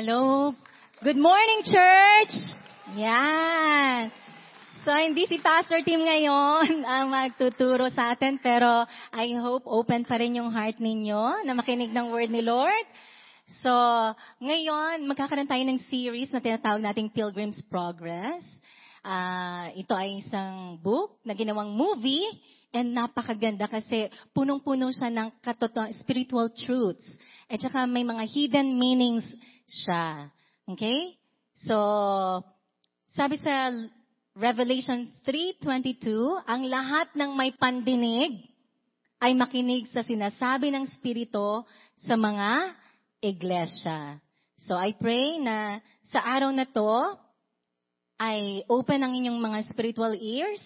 Hello. Good morning, church! Yan. So, hindi si Pastor Tim ngayon ang magtuturo sa atin, pero I hope open pa rin yung heart ninyo na makinig ng word ni Lord. So, ngayon, magkakaroon tayo ng series na tinatawag nating Pilgrim's Progress. Uh, ito ay isang book na ginawang movie and napakaganda kasi punong-puno siya ng katotoong spiritual truths. At saka may mga hidden meanings siya. Okay? So, sabi sa Revelation 3.22, ang lahat ng may pandinig ay makinig sa sinasabi ng Espiritu sa mga iglesia. So I pray na sa araw na to ay open ang inyong mga spiritual ears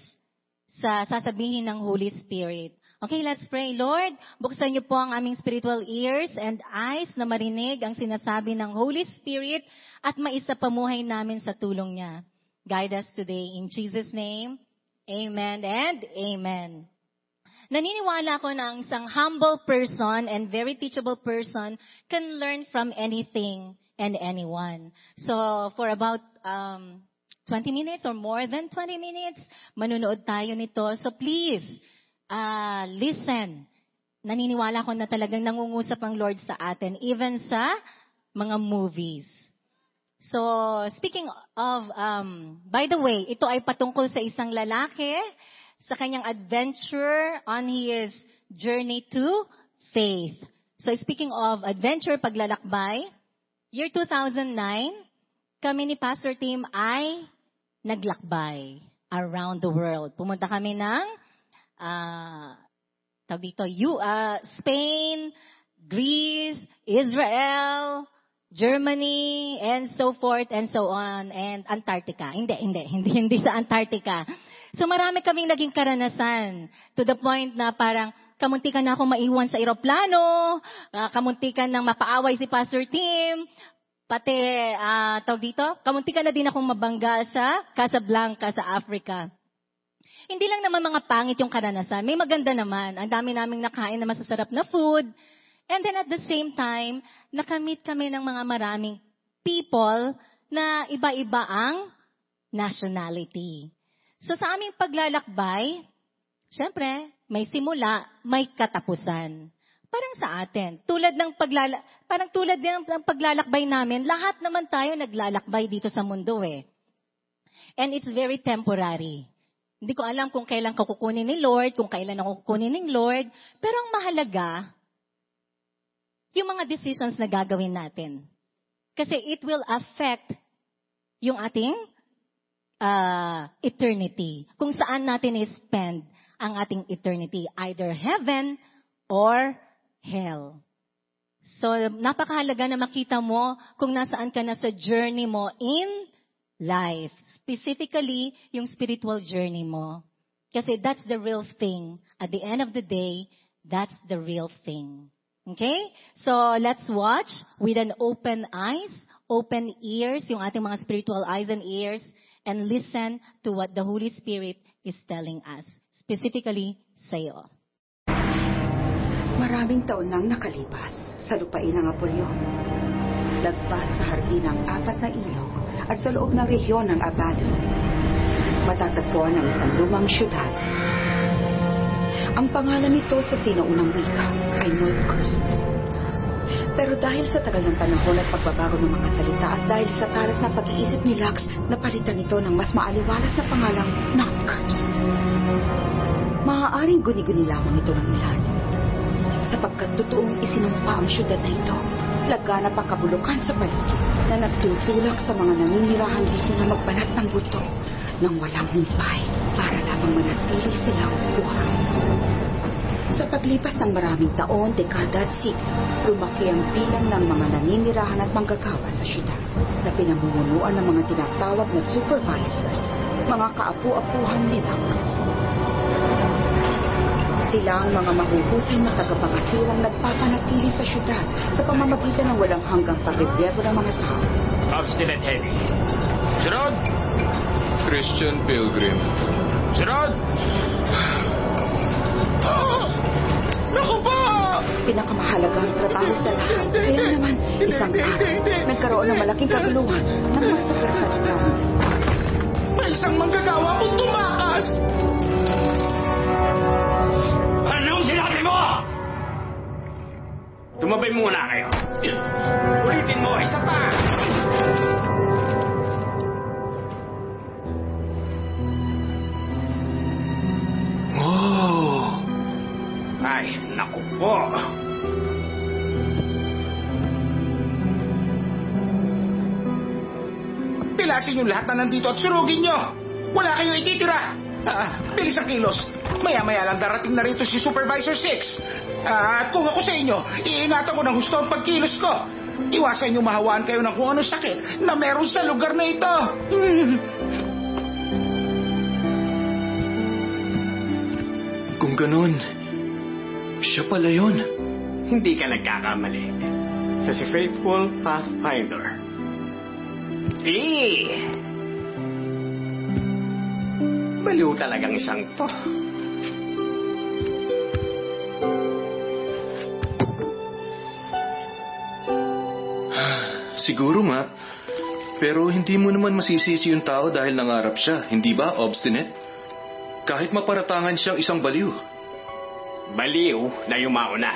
sa sasabihin ng Holy Spirit. Okay, let's pray. Lord, buksan niyo po ang aming spiritual ears and eyes na marinig ang sinasabi ng Holy Spirit at maisapamuhay namin sa tulong niya. Guide us today. In Jesus' name, Amen and Amen. Naniniwala ko na ang isang humble person and very teachable person can learn from anything and anyone. So, for about um, 20 minutes or more than 20 minutes, manunood tayo nito. So please, uh, listen. Naniniwala ko na talagang nangungusap ang Lord sa atin, even sa mga movies. So, speaking of, um, by the way, ito ay patungkol sa isang lalaki sa kanyang adventure on his journey to faith. So, speaking of adventure, paglalakbay, year 2009, kami ni Pastor Tim ay naglakbay around the world. Pumunta kami ng uh, tawag dito, you, uh, Spain, Greece, Israel, Germany, and so forth and so on, and Antarctica. Hindi, hindi, hindi, hindi sa Antarctica. So marami kaming naging karanasan to the point na parang kamuntikan na ako maiwan sa eroplano, uh, kamuntikan nang mapaaway si Pastor Tim, pati, uh, tawag dito, kamuntikan na din akong mabangga sa Casablanca sa Africa. Hindi lang naman mga pangit yung karanasan. May maganda naman. Ang dami naming nakain na masasarap na food. And then at the same time, nakamit kami ng mga maraming people na iba-iba ang nationality. So sa aming paglalakbay, syempre, may simula, may katapusan. Parang sa atin, tulad ng paglala, parang tulad din ng paglalakbay namin, lahat naman tayo naglalakbay dito sa mundo eh. And it's very temporary. Hindi ko alam kung kailan ka kukunin ni Lord, kung kailan ako kukunin ng Lord. Pero ang mahalaga, yung mga decisions na gagawin natin. Kasi it will affect yung ating uh, eternity. Kung saan natin i-spend ang ating eternity. Either heaven or hell. So, napakahalaga na makita mo kung nasaan ka na sa journey mo in life. Specifically, yung spiritual journey mo. Kasi that's the real thing. At the end of the day, that's the real thing. Okay? So, let's watch with an open eyes, open ears, yung ating mga spiritual eyes and ears, and listen to what the Holy Spirit is telling us. Specifically, sa'yo. Maraming taon nang nakalipas sa lupain ng Apollyon. Lagpas sa hardin ng apat na ilog at sa loob ng rehiyon ng Abado. Matatagpuan ang isang lumang syudad. Ang pangalan nito sa sinaunang wika ay Northcoast. Pero dahil sa tagal ng panahon at pagbabago ng mga salita at dahil sa talas na pag-iisip ni Lux, napalitan ito ng mas maaliwalas na pangalang Not-Cursed. Maaaring guni-guni lamang ito ng ilan. Sapagkat totoong isinumpa ang syudad na ito, laganap ang kabulukan sa paligid na nagtutulak sa mga naninirahan dito na magbanat ng buto nang walang humpay para lamang manatili silang buhay. Sa paglipas ng maraming taon, dekada at siglo, lumaki ang bilang ng mga naninirahan at manggagawa sa syudad na pinamumunuan ng mga tinatawag na supervisors, mga kaapu-apuhan nilang sila ang mga mahuhusay na tagapangasirang nagpapanatili sa syudad sa pamamagitan ng walang hanggang pagrebyebo ng mga tao. Obstinate heavy. Sirod! Christian Pilgrim. Sirod! Ah! Naku pa! pinakamahalagang trabaho sa lahat. Kaya naman, isang araw, nagkaroon ng malaking kaguluhan ng matagal sa lugar. May isang manggagawa kong tumakas! Tumabay muna kayo. Ulitin mo, isa pa! Oh! Ay, naku po. Pilasin yung lahat na nandito at surugin nyo! Wala kayong ititira! Ah, bilis ang kilos. Maya-maya lang darating na rito si Supervisor 6. Ah, at kung ako sa inyo, iingatan ko ng gusto ang pagkilos ko. Iwasan nyo mahawaan kayo ng kung anong sakit na meron sa lugar na ito. Kung ganun, siya pala yun. Hindi ka nagkakamali. Sa si Faithful Pathfinder. Eh! Baliw talagang isang to. Siguro nga. Pero hindi mo naman masisisi yung tao dahil nangarap siya, hindi ba, obstinate? Kahit maparatangan siyang isang baliw. Baliw na yumauna.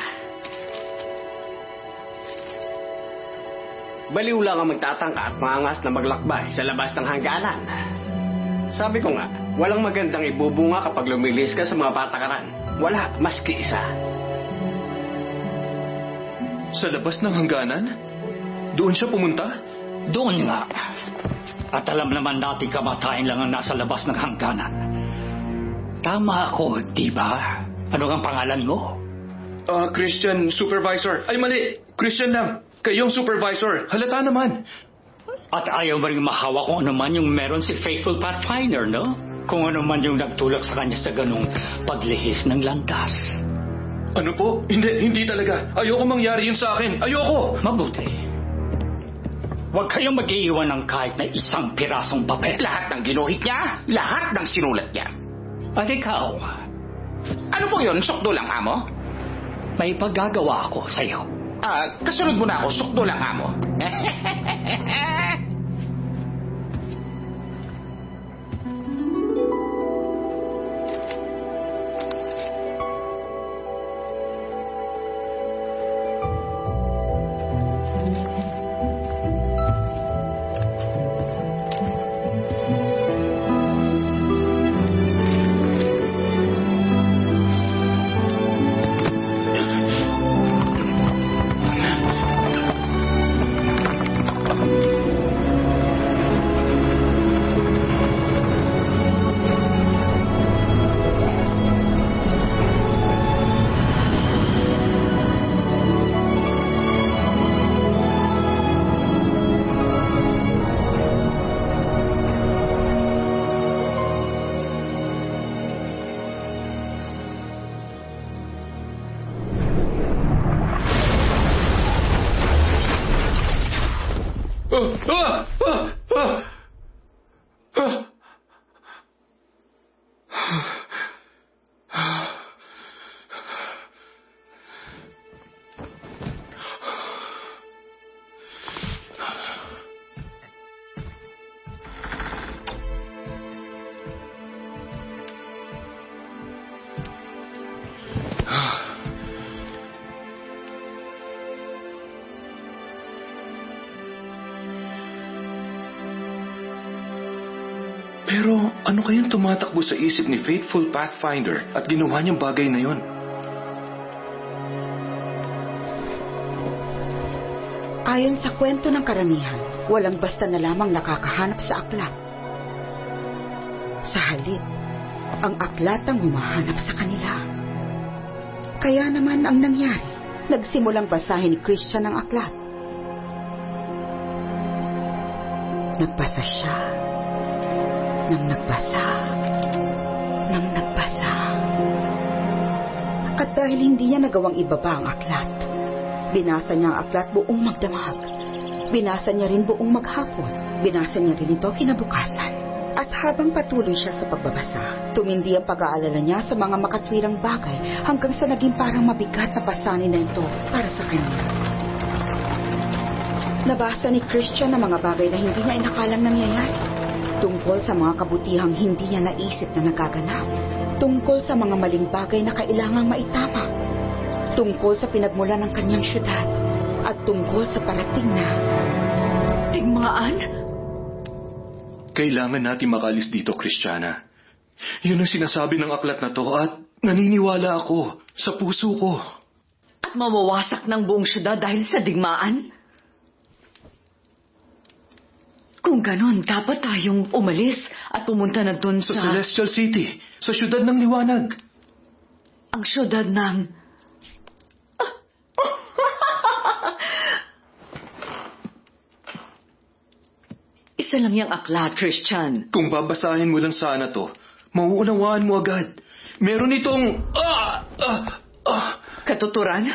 Baliw lang ang magtatangka at mangas na maglakbay sa labas ng hangganan. Sabi ko nga, walang magandang ibubunga kapag lumilis ka sa mga patakaran. Wala, maski isa. Sa labas ng hangganan? Doon siya pumunta? Doon nga. At alam naman natin kamatayan lang ang nasa labas ng hangganan. Tama ako, di ba? Ano ang pangalan mo? Ah, Christian Supervisor. Ay, mali. Christian lang. Kayong supervisor. Halata naman. At ayaw mo rin mahawa kung ano man yung meron si Faithful Pathfinder, no? Kung ano man yung nagtulak sa kanya sa ganong paglihis ng landas. Ano po? Hindi, hindi talaga. Ayoko mangyari yun sa akin. Ayoko! Mabuti. Huwag kayong mag-iiwan ng kahit na isang pirasong papel. Lahat ng ginuhit niya, lahat ng sinulat niya. At ikaw, Ano po yun? Sukdo lang, amo? may paggagawa ako sa'yo. Ah, kasunod mo na ako. Sukdo lang, amo. tumatakbo sa isip ni Faithful Pathfinder at ginawa niyang bagay na yon? Ayon sa kwento ng karamihan, walang basta na lamang nakakahanap sa aklat. Sa halip, ang aklat ang humahanap sa kanila. Kaya naman ang nangyari, nagsimulang basahin ni Christian ang aklat. Nagbasa siya, nang nagbasa, nang nagbasa. At dahil hindi niya nagawang ibaba ang aklat, binasa niya ang aklat buong magdamag. Binasa niya rin buong maghapon. Binasa niya rin ito kinabukasan. At habang patuloy siya sa pagbabasa, tumindi ang pag-aalala niya sa mga makatwirang bagay hanggang sa naging parang mabigat na pasanin na ito para sa kanya. Nabasa ni Christian ang mga bagay na hindi niya inakalang nangyayari. Tungkol sa mga kabutihang hindi niya naisip na nagaganap. Tungkol sa mga maling bagay na kailangang maitama. Tungkol sa pinagmula ng kanyang syudad. At tungkol sa parating na Tigmaan? Kailangan natin makalis dito, Kristiyana. Yun ang sinasabi ng aklat na to at naniniwala ako sa puso ko. At mawawasak ng buong syudad dahil sa digmaan? Kung ganon, dapat tayong umalis at pumunta na dun Sa sa... Celestial City, sa syudad ng liwanag. ang syudad ng... Isa lang yung aklat, Christian. Kung babasahin mo lang sana to, mauunawaan mo agad. Meron itong... Ah! Ah! Ah! Katuturan?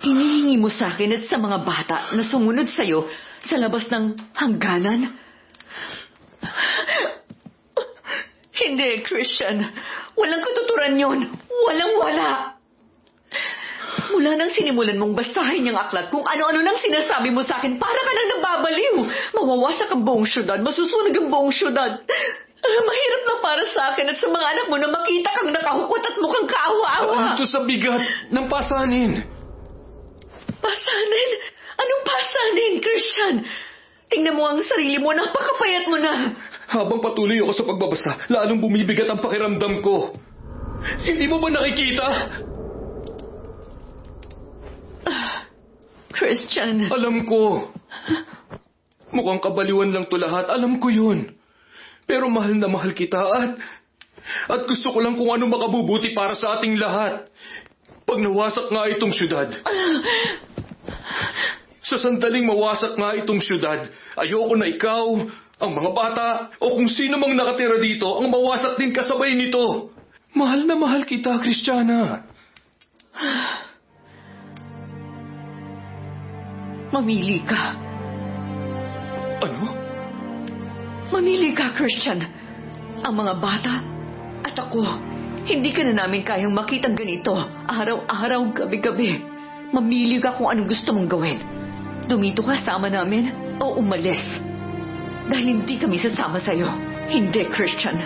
Hinihingi mo sa akin at sa mga bata na sumunod sa'yo sa labas ng hangganan? Hindi, Christian. Walang katuturan yon. Walang-wala. Mula nang sinimulan mong basahin yung aklat kung ano-ano nang sinasabi mo sa akin, para ka nang nababaliw. Mawawasak ang buong syudad, masusunog ang buong syudad. Ah, Mahirap na para sa akin at sa mga anak mo na makita kang nakahukot at mukhang kaawa-awa. Ito sa bigat ng. Pasanin? Anong pasanin, Christian? Tingnan mo ang sarili mo, napakapayat mo na. Habang patuloy ako sa pagbabasa, lalong bumibigat ang pakiramdam ko. Hindi mo ba nakikita? Christian, Alam ko. Mukhang kabaliwan lang to lahat. Alam ko yun. Pero mahal na mahal kita at... At gusto ko lang kung ano makabubuti para sa ating lahat. Pag nawasak nga itong syudad. Sa sandaling mawasak nga itong syudad, ayoko na ikaw, ang mga bata, o kung sino mang nakatira dito ang mawasak din kasabay nito. Mahal na mahal kita, Kristiyana. mamili ka. Ano? Mamili ka, Christian. Ang mga bata at ako, hindi ka na namin kayang makitang ganito. Araw-araw, gabi-gabi. Mamili ka kung anong gusto mong gawin. Dumito ka sama namin o umalis. Dahil hindi kami sasama sa'yo. Hindi, Christian.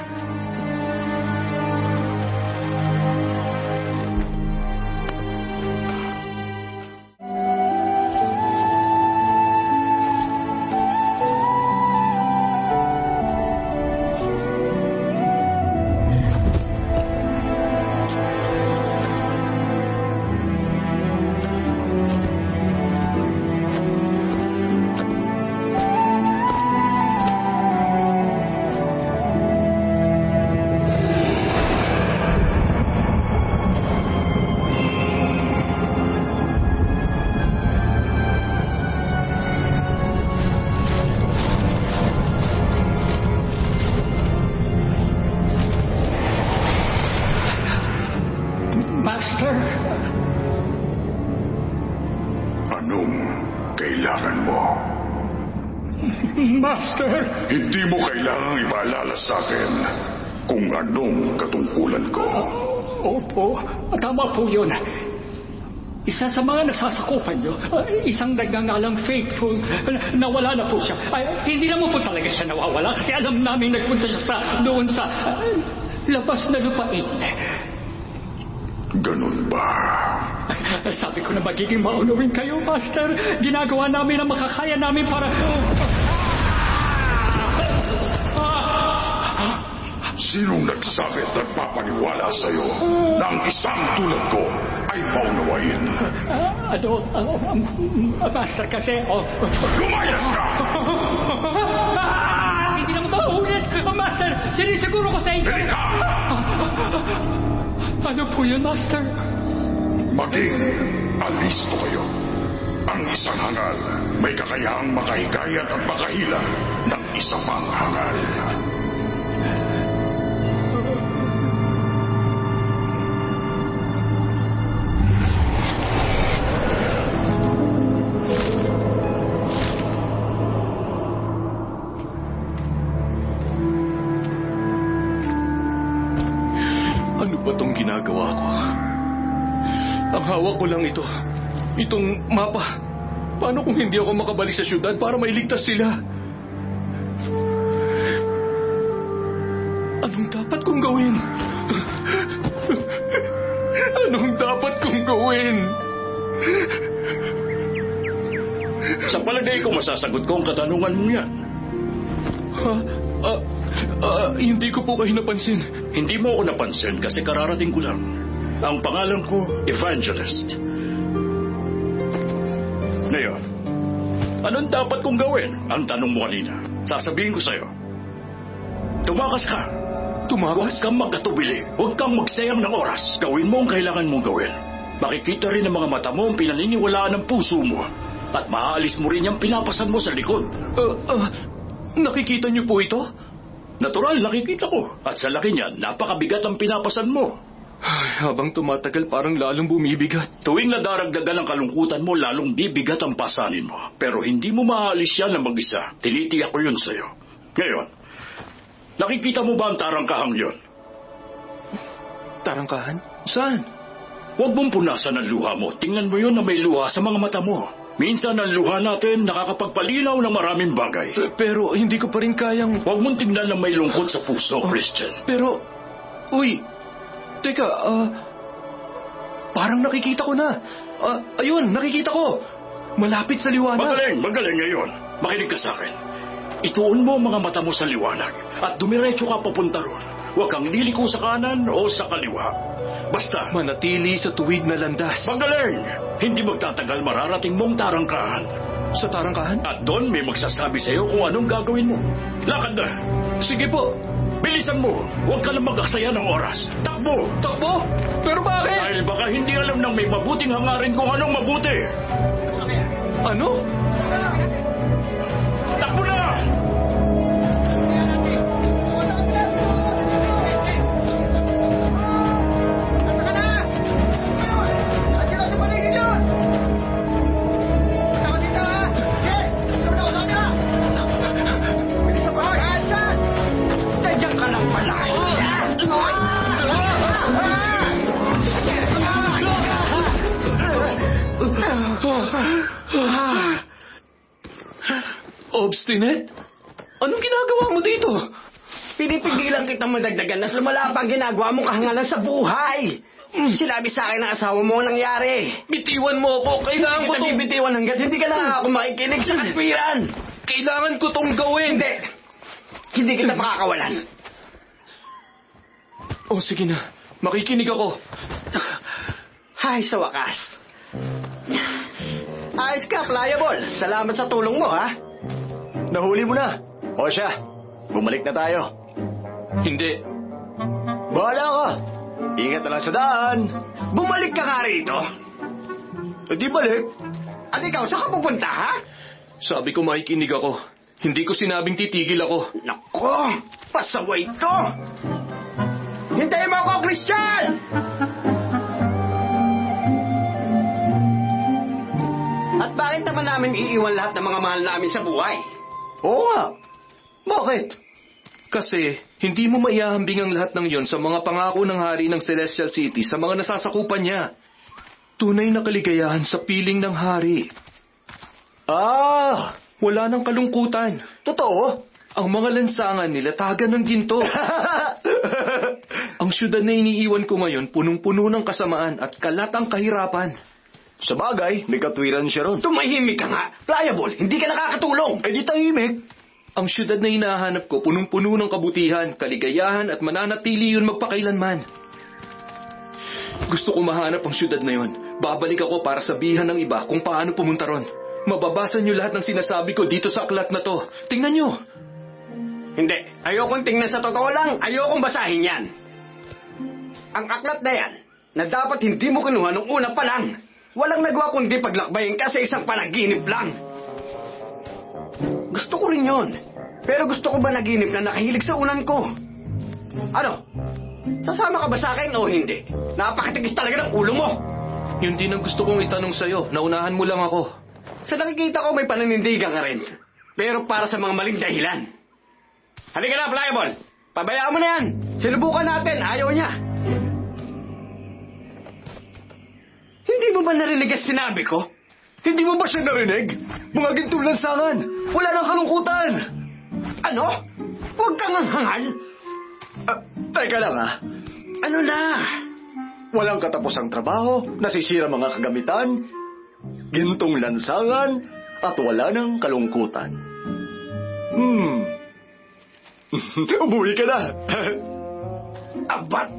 Master, Anong kailangan mo? Master, Hindi mo kailangang ipaalala sa akin kung anong katungkulan ko. Opo, tama po yun. Isa sa mga nasasakupan nyo, isang nagngangalang faithful, na- nawala na po siya. Ay, hindi naman po talaga siya nawawala kasi alam namin nagpunta siya sa, doon sa uh, labas na lupain. Ganun ba? Sabi ko na magiging maunawin kayo, Master. Ginagawa namin ang makakaya namin para... Sinong nagsabi at nagpapaniwala sa'yo na ang isang tulad ko ay maunawain? Ah, ano, ah, um, Master kasi... Oh, Lumayas ka! Ah, hindi naman mauulit! Master, sinisiguro ko sa inyo... Halika! Ano po yun, Master? Maging alisto kayo. Ang isang hangal may kakayahang makahigayat at makahila ng isa pang hangal. Hawak ko lang ito. Itong mapa. Paano kung hindi ako makabalik sa syudad para mailigtas sila? Anong dapat kong gawin? Anong dapat kong gawin? Sa palagay ko, masasagot ko ang katanungan mo yan. Ha? Ah, ah, hindi ko po kayo napansin. Hindi mo ako napansin kasi kararating ko lang. Ang pangalan ko, Evangelist. Ngayon, anong dapat kong gawin? Ang tanong mo kanina. Sasabihin ko sa'yo. Tumakas ka. Tumakas? Huwag kang magkatubili. Huwag kang magsayang ng oras. Gawin mo ang kailangan mong gawin. Makikita rin ng mga mata mo ang pinaniniwalaan ng puso mo. At maaalis mo rin yung pinapasan mo sa likod. Ah, ah, nakikita niyo po ito? Natural, nakikita ko. At sa laki niyan, napakabigat ang pinapasan mo. Ay, habang tumatagal, parang lalong bumibigat. Tuwing nadaragdagan ang kalungkutan mo, lalong bibigat ang pasanin mo. Pero hindi mo maaalis yan ng mag-isa. Tinitiyak ko yun sa'yo. Ngayon, nakikita mo ba ang tarangkahang yun? Tarangkahan? Saan? Huwag mong punasan ang luha mo. Tingnan mo yun na may luha sa mga mata mo. Minsan ang luha natin nakakapagpalinaw ng maraming bagay. P- Pero hindi ko pa rin kayang... Huwag mong tingnan na may lungkot sa puso, Christian. Pero, uy, teka, ah, parang nakikita ko na. Ah, ayun, nakikita ko. Malapit sa liwanag. Magaling, magaling ngayon. Makinig ka sa akin. Ituon mo ang mga mata mo sa liwanag at dumiretso ka papunta ron. Huwag kang liliko sa kanan o sa kaliwa. Basta, Manatili sa tuwid na landas. magaling! Hindi magtatagal mararating mong tarangkahan. Sa tarangkahan? At doon may magsasabi sa iyo kung anong gagawin mo. Lakad na! Sige po. Bilisan mo! Huwag ka lang mag-aksaya ng oras. Takbo! Takbo? Pero bakit? Dahil baka hindi alam ng may mabuting hangarin kung anong mabuti. Ano? Obstinate? Anong ginagawa mo dito? Pinipigilan kita madagdagan at lumala pa ang ginagawa mong kahangalan sa buhay. Sinabi sa akin ng asawa mo ang nangyari. Bitiwan mo ako. Kailangan ko Hindi kita tong... bibitiwan hanggat hindi ka na ako makikinig sa katwiran. Kailangan ko tong gawin. Hindi. Hindi kita pakakawalan. Oh, sige na. Makikinig ako. Hay, sa wakas. Ayos ka, pliable. Salamat sa tulong mo, ha? Nahuli mo na. O siya, bumalik na tayo. Hindi. Bahala ka. Ingat na lang sa daan. Bumalik ka nga rito. E di balik. At ikaw, saan ka pupunta, ha? Sabi ko makikinig ako. Hindi ko sinabing titigil ako. Nako, pasaway ko. Hintayin mo ako, Christian! At bakit naman namin iiwan lahat ng mga mahal namin sa buhay? Oo nga. Bakit? Kasi hindi mo maihahambing ang lahat ng yon sa mga pangako ng hari ng Celestial City sa mga nasasakupan niya. Tunay na kaligayahan sa piling ng hari. Ah, Wala nang kalungkutan. totoo? Ang mga lansangan nila tagan ng ginto. ang syudad na iniiwan ko ngayon punong-puno ng kasamaan at kalatang kahirapan. Sa bagay, may katwiran siya ron. Tumahimik ka nga. Pliable, hindi ka nakakatulong. Eh di tahimik. Ang syudad na hinahanap ko punong-puno ng kabutihan, kaligayahan at mananatili yun magpakailanman. Gusto ko mahanap ang syudad na yon. Babalik ako para sabihan ng iba kung paano pumunta ron. Mababasa niyo lahat ng sinasabi ko dito sa aklat na to. Tingnan niyo. Hindi, ayokong tingnan sa totoo lang. Ayokong basahin yan. Ang aklat na yan, na dapat hindi mo kinuha nung una pa lang. Walang nagawa kundi paglakbayin ka sa isang panaginip lang. Gusto ko rin yon. Pero gusto ko ba naginip na nakahilig sa unan ko? Ano? Sasama ka ba sa akin o hindi? Napakatigis talaga ng ulo mo. Yun din ang gusto kong itanong sa'yo. Naunahan mo lang ako. Sa nakikita ko may pananindigan ka rin. Pero para sa mga maling dahilan. Halika na, Pliable. Pabayaan mo na yan. Sinubukan natin. Ayaw niya. Hindi mo ba narinig ang sinabi ko? Hindi mo ba siya narinig? Mga gintong lansangan! Wala nang kalungkutan! Ano? Huwag kang hangal. Ah, teka lang ah. Ano na? Walang katapusang trabaho, nasisira mga kagamitan, gintong lansangan, at wala nang kalungkutan. Hmm. Umuwi ka na. Abat,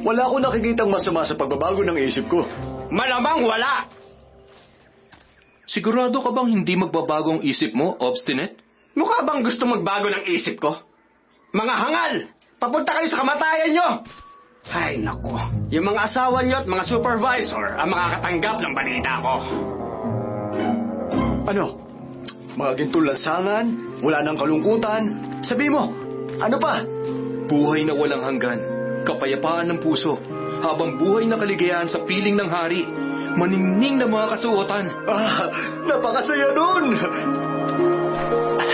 Wala akong nakikitang masama sa pagbabago ng isip ko. Malamang wala. Sigurado ka bang hindi magbabago ang isip mo, obstinate? Mukha bang gusto magbago ng isip ko? Mga hangal! Papunta kayo sa kamatayan nyo! Ay, nako. Yung mga asawa nyo at mga supervisor ang makakatanggap ng balita ko. Ano? Mga gintong lansangan, wala nang kalungkutan. Sabi mo, ano pa? Buhay na walang hanggan, kapayapaan ng puso, habang buhay na kaligayahan sa piling ng hari, maningning na mga kasuotan. Ah, napakasaya nun!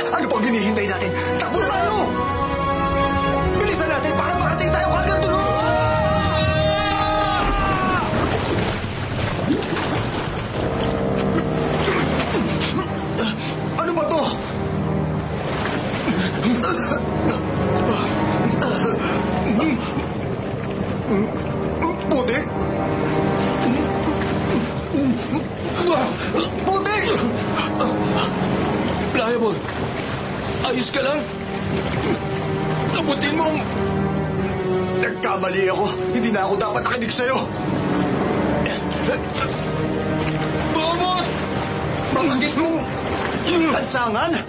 Ano pang hinihintay natin? Takbo na tayo! Bilisan natin para makating tayo kagad doon! Pliable, ayos ka lang? Abutin mo ang... Nagkamali ako. Hindi na ako dapat nakinig sa'yo. Babot! Banggit mo! Lansangan!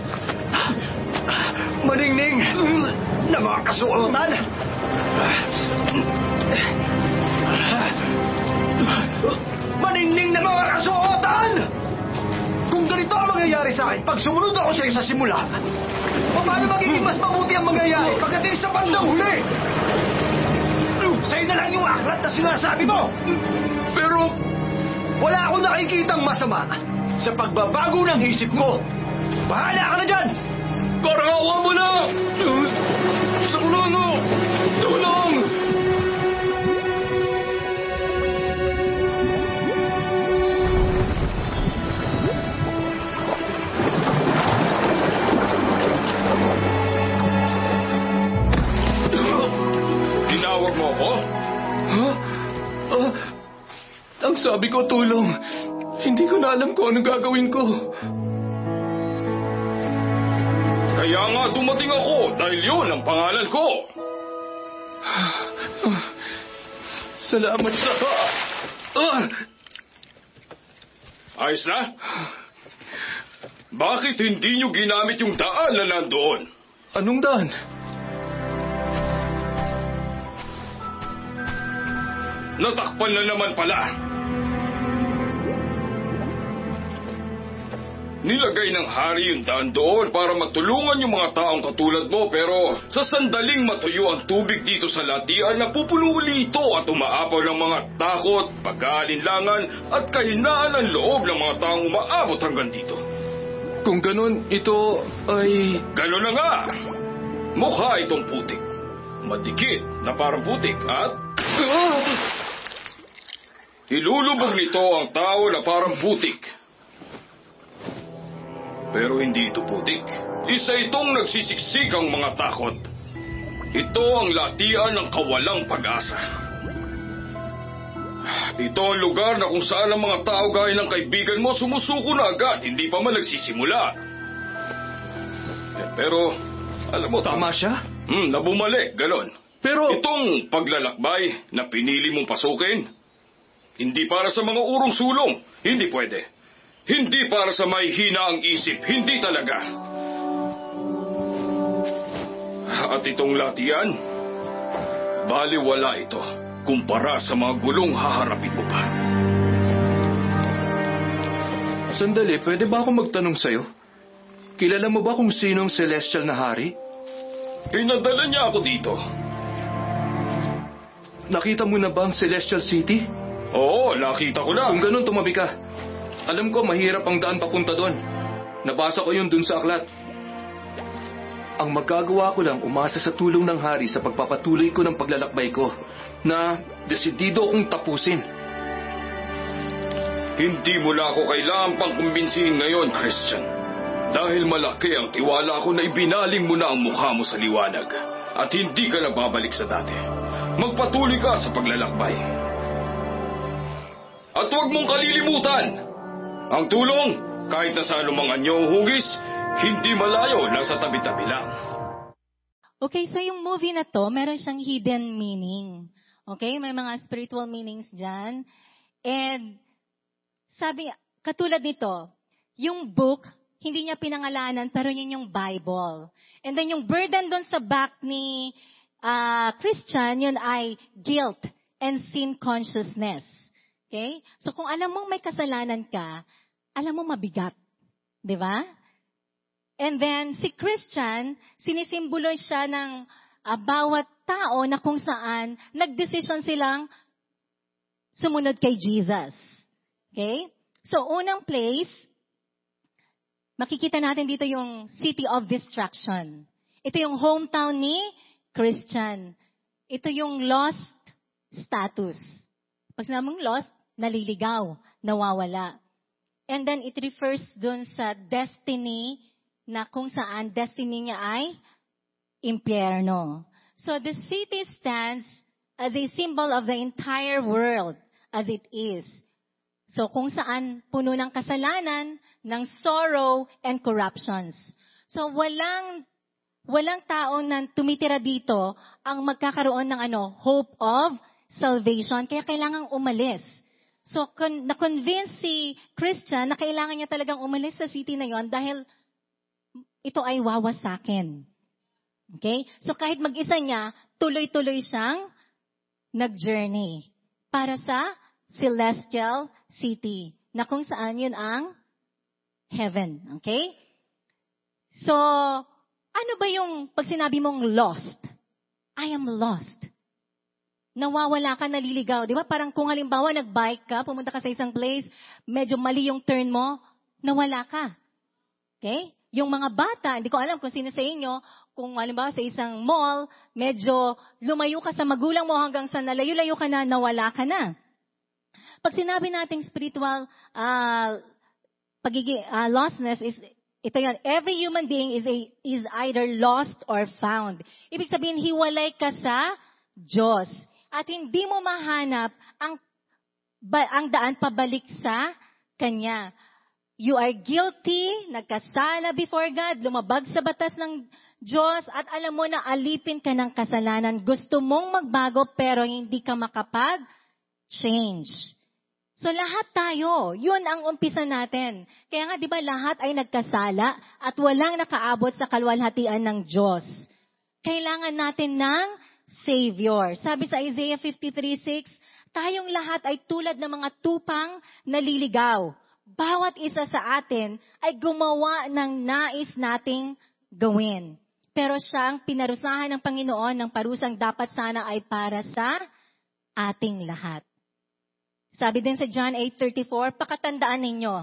Maningning na mga kasuotan! Maningning mangyayari sa akin pag sumunod ako sa iyo sa simula, paano magiging mas mabuti ang mangyayari pagdating sa bandang huli? Sa'yo na lang yung aklat na sinasabi mo! Pero, Wala akong nakikitang masama sa pagbabago ng isip ko. Bahala ka na dyan! karawa mo na! Sabi ko, tulong. Hindi ko na alam kung anong gagawin ko. Kaya nga dumating ako dahil yun ang pangalan ko. Salamat sa... Ah! Ayos na? Bakit hindi nyo ginamit yung daan na nandoon? Anong daan? Natakpan na naman pala. Nilagay ng hari yung daan doon para matulungan yung mga taong katulad mo pero sa sandaling matuyo ang tubig dito sa latian napupuno uli ito at umaapaw ng mga takot, pag-aalinlangan at kahinaan ng loob ng mga taong umaabot hanggang dito. Kung ganun, ito ay... Gano'n na nga! Mukha itong putik. Madikit na parang putik at Ah! Ilulubog nito ang tao na parang putik. Pero hindi ito putik. Isa itong nagsisiksik ang mga takot. Ito ang latian ng kawalang pag-asa. Ito ang lugar na kung saan ang mga tao gaya ng kaibigan mo sumusuko na agad, hindi pa man nagsisimula. Eh, Pero, alam mo, Tama siya? Hmm, na bumalik, ganon. Pero... Itong paglalakbay na pinili mong pasukin, hindi para sa mga urong sulong, hindi pwede. Hindi para sa may hina ang isip, hindi talaga. At itong latian, baliwala ito kumpara sa mga gulong haharapin mo pa. Sandali, pwede ba ako magtanong sa'yo? Kilala mo ba kung sino ang celestial na hari? Pinadala niya ako dito. Nakita mo na ba ang Celestial City? Oo, nakita ko na. Kung ganun, tumabi ka. Alam ko, mahirap ang daan papunta doon. Nabasa ko yun dun sa aklat. Ang magagawa ko lang umasa sa tulong ng hari sa pagpapatuloy ko ng paglalakbay ko na desidido akong tapusin. Hindi mo na ako kailangan pang kumbinsihin ngayon, Christian. Dahil malaki ang tiwala ko na ibinaling mo na ang mukha mo sa liwanag at hindi ka na babalik sa dati. Magpatuloy ka sa paglalakbay. At huwag mong kalilimutan, ang tulong, kahit na sa anumang anyo hugis, hindi malayo, nasa tabi-tabi lang. Okay, so yung movie na to, meron siyang hidden meaning. Okay, may mga spiritual meanings dyan. And sabi, katulad nito, yung book, hindi niya pinangalanan, pero yun yung Bible. And then yung burden doon sa back ni uh, Christian, yun ay guilt and sin consciousness. Okay? So kung alam mong may kasalanan ka, alam mo mabigat. Di ba? And then si Christian, sinisimbolo siya ng uh, bawat tao na kung saan nagdesisyon silang sumunod kay Jesus. Okay? So unang place, makikita natin dito yung city of destruction. Ito yung hometown ni Christian. Ito yung lost status. Pag sinamong lost, naliligaw, nawawala. And then it refers dun sa destiny na kung saan destiny niya ay impyerno. So the city stands as a symbol of the entire world as it is. So kung saan puno ng kasalanan, ng sorrow and corruptions. So walang walang tao na tumitira dito ang magkakaroon ng ano, hope of salvation. Kaya kailangang umalis. So, con- na-convince si Christian na kailangan niya talagang umalis sa city na yon dahil ito ay wawasakin. Okay? So, kahit mag-isa niya, tuloy-tuloy siyang nag-journey para sa celestial city na kung saan yun ang heaven. Okay? So, ano ba yung pag sinabi mong lost? I am lost nawawala ka, naliligaw. Di ba? Parang kung halimbawa nag-bike ka, pumunta ka sa isang place, medyo mali yung turn mo, nawala ka. Okay? Yung mga bata, hindi ko alam kung sino sa inyo, kung halimbawa sa isang mall, medyo lumayo ka sa magulang mo hanggang sa nalayo-layo ka na, nawala ka na. Pag sinabi nating spiritual uh, pagiging uh, lostness is ito yan, every human being is a, is either lost or found. Ibig sabihin, hiwalay ka sa Diyos at hindi mo mahanap ang, ang daan pabalik sa Kanya. You are guilty, nagkasala before God, lumabag sa batas ng Diyos, at alam mo na alipin ka ng kasalanan. Gusto mong magbago pero hindi ka makapag-change. So lahat tayo, yun ang umpisa natin. Kaya nga, di ba, lahat ay nagkasala at walang nakaabot sa kalwalhatian ng Diyos. Kailangan natin ng Savior. Sabi sa Isaiah 53.6, tayong lahat ay tulad ng mga tupang naliligaw. Bawat isa sa atin ay gumawa ng nais nating gawin. Pero siyang pinarusahan ng Panginoon ng parusang dapat sana ay para sa ating lahat. Sabi din sa John 8.34, pakatandaan ninyo,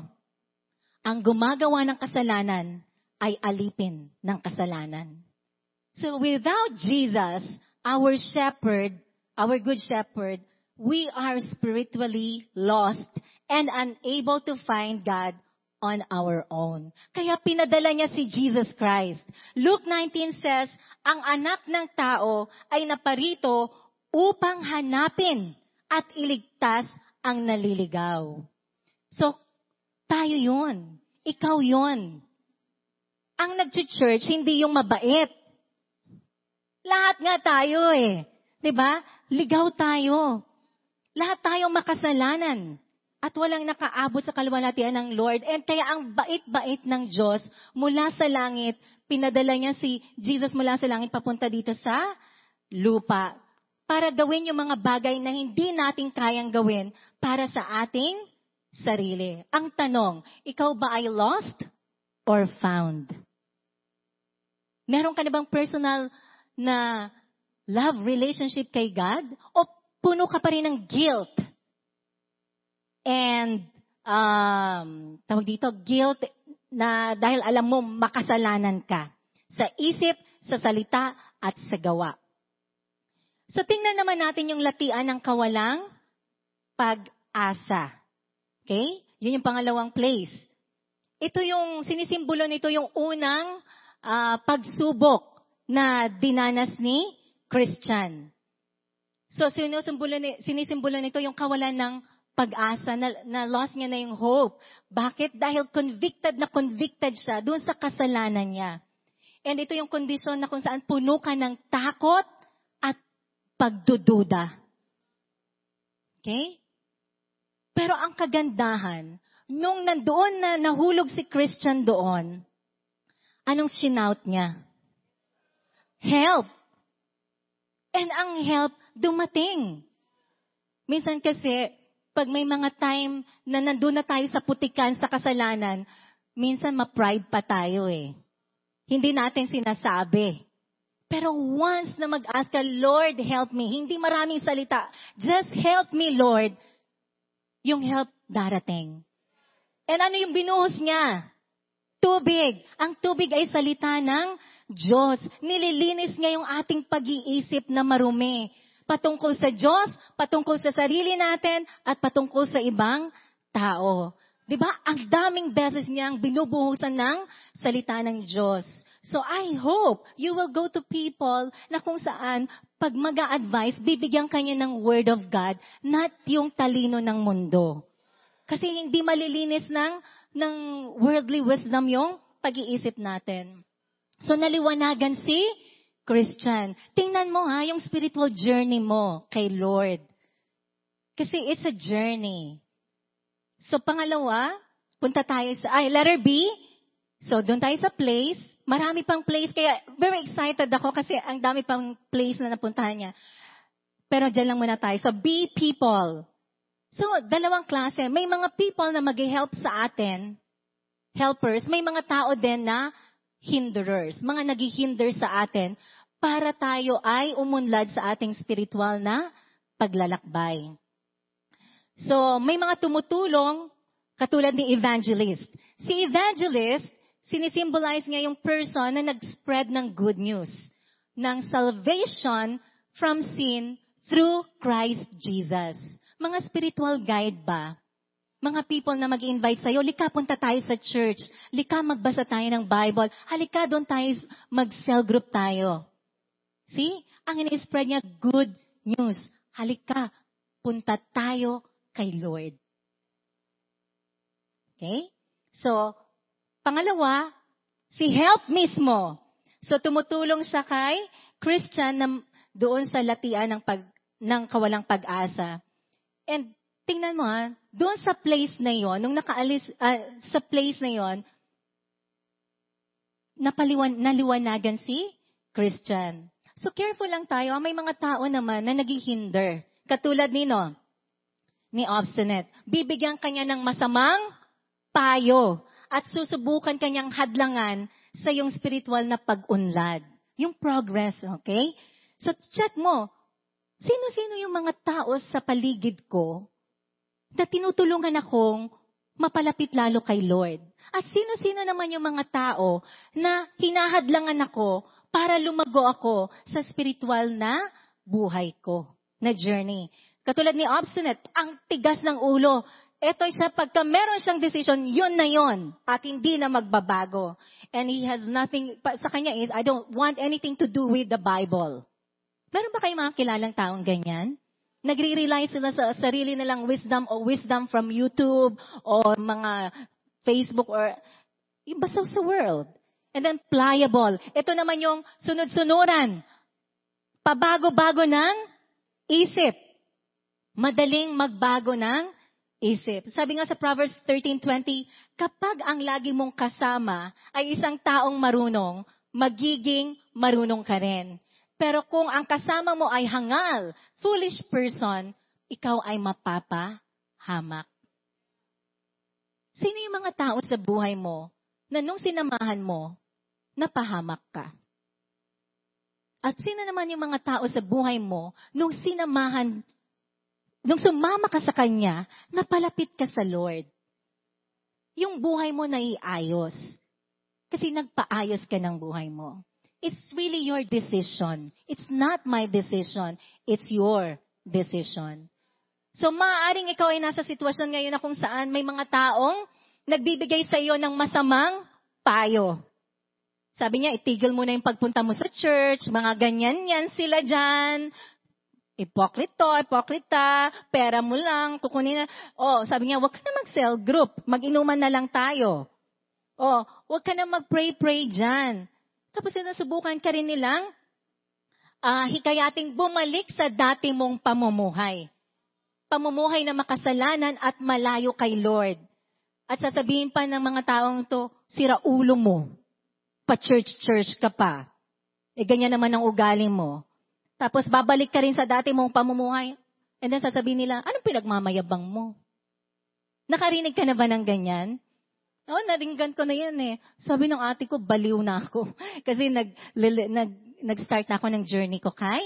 ang gumagawa ng kasalanan ay alipin ng kasalanan. So without Jesus, our shepherd, our good shepherd, we are spiritually lost and unable to find God on our own. Kaya pinadala niya si Jesus Christ. Luke 19 says, ang anak ng tao ay naparito upang hanapin at iligtas ang naliligaw. So, tayo yun. Ikaw yun. Ang nag-church, hindi yung mabait lahat nga tayo eh. ba? Ligaw tayo. Lahat tayong makasalanan at walang nakaabot sa kaluwalhatian ng Lord. And kaya ang bait-bait ng Diyos mula sa langit, pinadala niya si Jesus mula sa langit papunta dito sa lupa para gawin yung mga bagay na hindi natin kayang gawin para sa ating sarili. Ang tanong, ikaw ba ay lost or found? Meron ka na bang personal na love relationship kay God? O puno ka pa rin ng guilt? And, um, tawag dito, guilt na dahil alam mo makasalanan ka. Sa isip, sa salita, at sa gawa. So tingnan naman natin yung latian ng kawalang pag-asa. Okay? Yun yung pangalawang place. Ito yung, sinisimbolo nito yung unang ah, pagsubok na dinanas ni Christian. So, sinisimbolo, ni- sinisimbolo nito yung kawalan ng pag-asa, na, na lost niya na yung hope. Bakit? Dahil convicted na convicted siya doon sa kasalanan niya. And ito yung kondisyon na kung saan puno ka ng takot at pagdududa. Okay? Pero ang kagandahan, nung nandoon na nahulog si Christian doon, anong shinout niya? Help! And ang help, dumating. Minsan kasi, pag may mga time na nandun na tayo sa putikan, sa kasalanan, minsan ma-pride pa tayo eh. Hindi natin sinasabi. Pero once na mag-ask ka, Lord, help me. Hindi maraming salita. Just help me, Lord. Yung help darating. And ano yung binuhos niya? Tubig. Ang tubig ay salita ng Diyos. Nililinis niya yung ating pag-iisip na marumi. Patungkol sa Diyos, patungkol sa sarili natin, at patungkol sa ibang tao. Di ba? Ang daming beses niyang binubuhusan ng salita ng Diyos. So I hope you will go to people na kung saan pag mag advise bibigyan kanya ng Word of God, not yung talino ng mundo. Kasi hindi malilinis ng, ng worldly wisdom yung pag-iisip natin. So naliwanagan si Christian. Tingnan mo ha, yung spiritual journey mo kay Lord. Kasi it's a journey. So pangalawa, punta tayo sa, ay, letter B. So doon tayo sa place. Marami pang place. Kaya very excited ako kasi ang dami pang place na napuntahan niya. Pero dyan lang muna tayo. So be people. So, dalawang klase. May mga people na mag-help sa atin, helpers. May mga tao din na hinderers, mga naghihinder sa atin para tayo ay umunlad sa ating spiritual na paglalakbay. So, may mga tumutulong katulad ni evangelist. Si evangelist, sinisimbolize niya yung person na nag-spread ng good news, ng salvation from sin through Christ Jesus. Mga spiritual guide ba? Mga people na mag invite sa'yo, lika punta tayo sa church. Lika magbasa tayo ng Bible. Halika doon tayo mag-cell group tayo. See? Ang ini-spread niya, good news. Halika, punta tayo kay Lord. Okay? So, pangalawa, si help mismo. So, tumutulong siya kay Christian na doon sa latian ng, pag, ng kawalang pag-asa. And tingnan mo ha, doon sa place na yon, nung nakaalis, ah, sa place na yon, napaliwan, naliwanagan si Christian. So careful lang tayo, may mga tao naman na naghihinder. Katulad nino, ni obstinate. Bibigyan kanya ng masamang payo at susubukan kanyang hadlangan sa yung spiritual na pag-unlad. Yung progress, okay? So check mo, sino-sino yung mga tao sa paligid ko na tinutulungan akong mapalapit lalo kay Lord? At sino-sino naman yung mga tao na hinahadlangan ako para lumago ako sa spiritual na buhay ko, na journey. Katulad ni Obstinate, ang tigas ng ulo. Ito siya, pagka meron siyang decision, yun na yun. At hindi na magbabago. And he has nothing, sa kanya is, I don't want anything to do with the Bible. Meron ba kayong mga kilalang taong ganyan? Nagre-rely sila sa sarili nilang wisdom o wisdom from YouTube o mga Facebook or basta sa world. And then pliable. Ito naman yung sunod-sunuran. Pabago-bago ng isip. Madaling magbago ng isip. Sabi nga sa Proverbs 13.20, kapag ang lagi mong kasama ay isang taong marunong, magiging marunong ka rin. Pero kung ang kasama mo ay hangal, foolish person, ikaw ay mapapahamak. Sino yung mga tao sa buhay mo na nung sinamahan mo, napahamak ka? At sino naman yung mga tao sa buhay mo nung sinamahan, nung sumama ka sa Kanya, napalapit ka sa Lord? Yung buhay mo na iayos. Kasi nagpaayos ka ng buhay mo. It's really your decision. It's not my decision. It's your decision. So maaaring ikaw ay nasa sitwasyon ngayon na kung saan may mga taong nagbibigay sa iyo ng masamang payo. Sabi niya, itigil mo na yung pagpunta mo sa church, mga ganyan yan sila dyan. Ipokrito, ipokrita, pera mo lang, kukunin na. Oh, sabi niya, wag ka na mag-cell group, mag-inuman na lang tayo. Oh, wag ka na mag-pray-pray dyan. Tapos sinusubukan ka rin nilang uh, hikayating bumalik sa dati mong pamumuhay. Pamumuhay na makasalanan at malayo kay Lord. At sasabihin pa ng mga taong to, sira ulo mo. Pa-church-church ka pa. E ganyan naman ang ugali mo. Tapos babalik ka rin sa dati mong pamumuhay. And then sasabihin nila, anong pinagmamayabang mo? Nakarinig ka na ba ng ganyan? Oh, naringgan ko na yan eh. Sabi ng ate ko, baliw na ako. Kasi nag, nag, nag-start na ako ng journey ko kay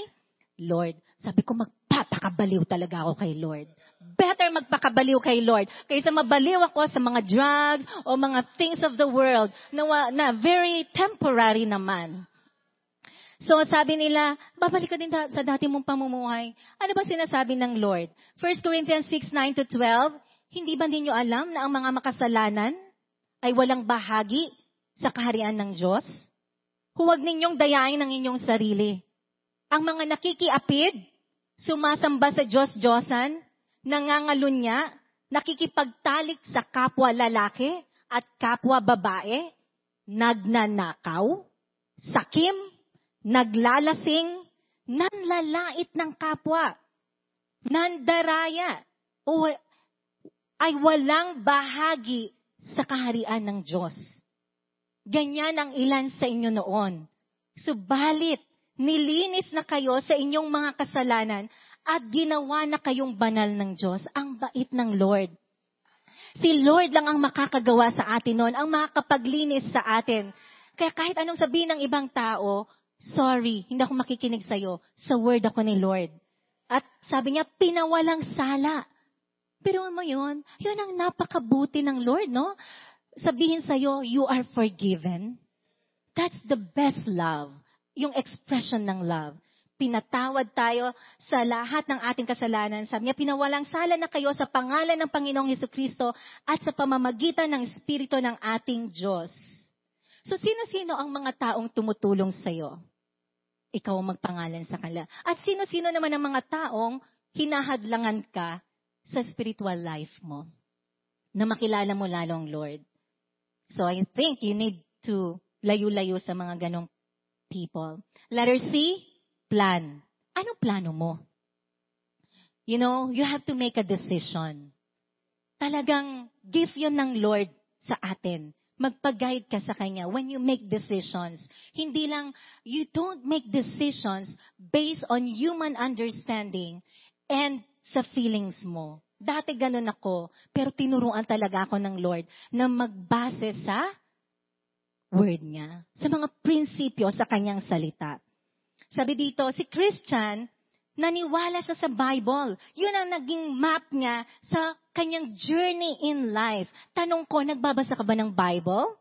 Lord. Sabi ko, magpapakabaliw talaga ako kay Lord. Better magpakabaliw kay Lord kaysa mabaliw ako sa mga drugs o mga things of the world na, na very temporary naman. So sabi nila, babalik ka din sa dati mong pamumuhay. Ano ba sinasabi ng Lord? 1 Corinthians 6, 9 to 12, hindi ba ninyo alam na ang mga makasalanan ay walang bahagi sa kaharian ng Diyos? Huwag ninyong dayain ang inyong sarili. Ang mga nakikiapid, sumasamba sa Diyos-Diyosan, nangangalunya, nakikipagtalik sa kapwa lalaki at kapwa babae, nagnanakaw, sakim, naglalasing, nanlalait ng kapwa, nandaraya, o ay walang bahagi sa kaharian ng Diyos. Ganyan ang ilan sa inyo noon. Subalit, nilinis na kayo sa inyong mga kasalanan at ginawa na kayong banal ng Diyos. Ang bait ng Lord. Si Lord lang ang makakagawa sa atin noon, ang makakapaglinis sa atin. Kaya kahit anong sabihin ng ibang tao, sorry, hindi ako makikinig sa'yo. Sa word ako ni Lord. At sabi niya, pinawalang sala. Pero mo yun, yun ang napakabuti ng Lord, no? Sabihin sa'yo, you are forgiven. That's the best love. Yung expression ng love. Pinatawad tayo sa lahat ng ating kasalanan. Sabi niya, pinawalang sala na kayo sa pangalan ng Panginoong Heso Kristo at sa pamamagitan ng Espiritu ng ating Diyos. So, sino-sino ang mga taong tumutulong sa'yo? Ikaw ang magpangalan sa kanila. At sino-sino naman ang mga taong hinahadlangan ka sa spiritual life mo. Na makilala mo lalo ang Lord. So I think you need to layo-layo sa mga ganong people. Letter C, plan. Anong plano mo? You know, you have to make a decision. Talagang gift yun ng Lord sa atin. Magpag-guide ka sa Kanya when you make decisions. Hindi lang, you don't make decisions based on human understanding and sa feelings mo. Dati ganun ako, pero tinuruan talaga ako ng Lord na magbase sa word niya, sa mga prinsipyo sa kanyang salita. Sabi dito, si Christian, naniwala siya sa Bible. Yun ang naging map niya sa kanyang journey in life. Tanong ko, nagbabasa ka ba ng Bible?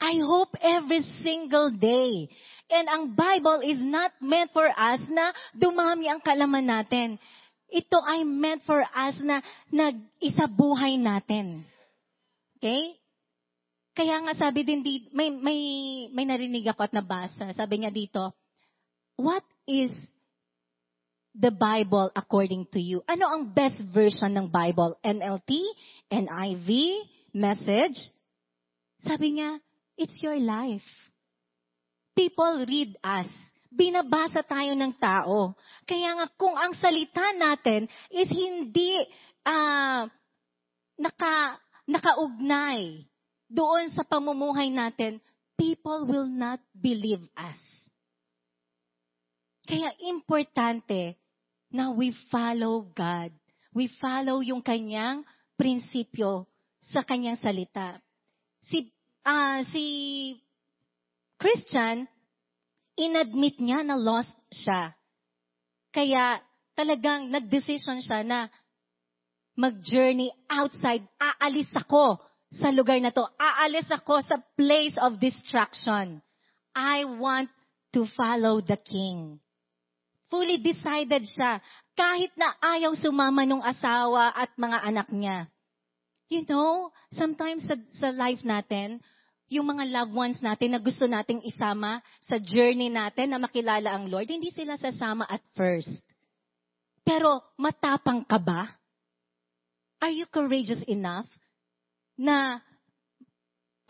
I hope every single day. And ang Bible is not meant for us na dumami ang kalaman natin. Ito ay meant for us na nag-isabuhay natin. Okay? Kaya nga sabi din dito, may, may, may narinig ako at nabasa. Sabi niya dito, what is the Bible according to you? Ano ang best version ng Bible? NLT? NIV? Message? Sabi niya, it's your life people read us. Binabasa tayo ng tao. Kaya nga kung ang salita natin is hindi uh, naka, nakaugnay doon sa pamumuhay natin, people will not believe us. Kaya importante na we follow God. We follow yung kanyang prinsipyo sa kanyang salita. Si uh, si Christian, inadmit niya na lost siya. Kaya talagang nag-decision siya na mag-journey outside. Aalis ako sa lugar na to. Aalis ako sa place of distraction. I want to follow the King. Fully decided siya. kahit na ayaw sumama ng asawa at mga anak niya. You know, sometimes sa, sa life natin, yung mga loved ones natin na gusto nating isama sa journey natin na makilala ang Lord, hindi sila sasama at first. Pero matapang ka ba? Are you courageous enough na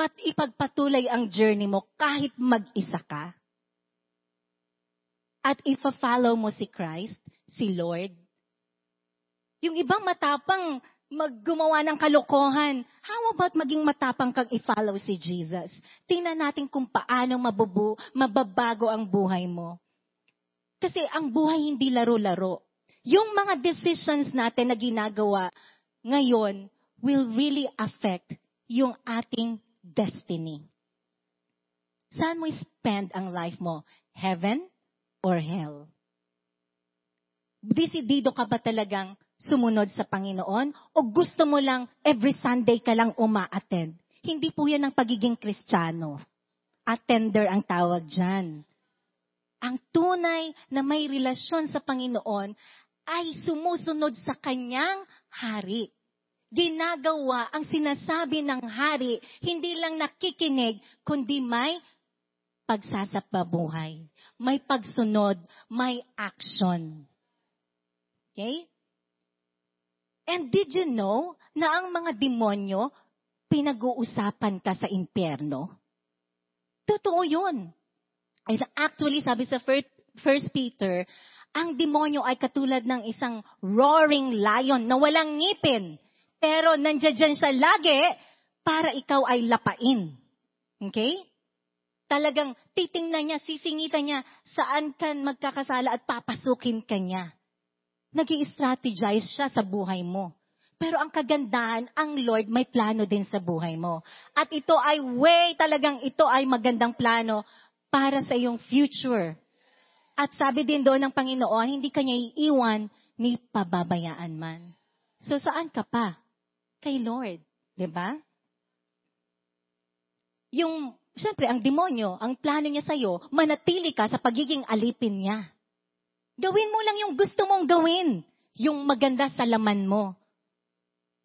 pat ipagpatuloy ang journey mo kahit mag-isa ka? At ifa-follow mo si Christ, si Lord? Yung ibang matapang maggumawa ng kalokohan. How about maging matapang kang i-follow si Jesus? Tingnan natin kung paano mabubu, mababago ang buhay mo. Kasi ang buhay hindi laro-laro. Yung mga decisions natin na ginagawa ngayon will really affect yung ating destiny. Saan mo spend ang life mo? Heaven or hell? Desidido ka ba talagang sumunod sa Panginoon o gusto mo lang every Sunday ka lang uma-attend? Hindi po yan ang pagiging kristyano. Attender ang tawag dyan. Ang tunay na may relasyon sa Panginoon ay sumusunod sa kanyang hari. Ginagawa ang sinasabi ng hari, hindi lang nakikinig, kundi may pagsasapabuhay. May pagsunod, may action. Okay? And did you know na ang mga demonyo, pinag-uusapan ka sa impyerno? Totoo yun. Actually, sabi sa First Peter, ang demonyo ay katulad ng isang roaring lion na walang ngipin. Pero nandiyan siya lagi para ikaw ay lapain. Okay? Talagang titingnan niya, sisingitan niya saan ka magkakasala at papasukin ka niya nag strategize siya sa buhay mo. Pero ang kagandahan, ang Lord may plano din sa buhay mo. At ito ay way talagang ito ay magandang plano para sa iyong future. At sabi din doon ng Panginoon, hindi kanya iiwan ni pababayaan man. So saan ka pa? Kay Lord. ba? Diba? Yung, syempre, ang demonyo, ang plano niya sa'yo, manatili ka sa pagiging alipin niya. Gawin mo lang yung gusto mong gawin. Yung maganda sa laman mo.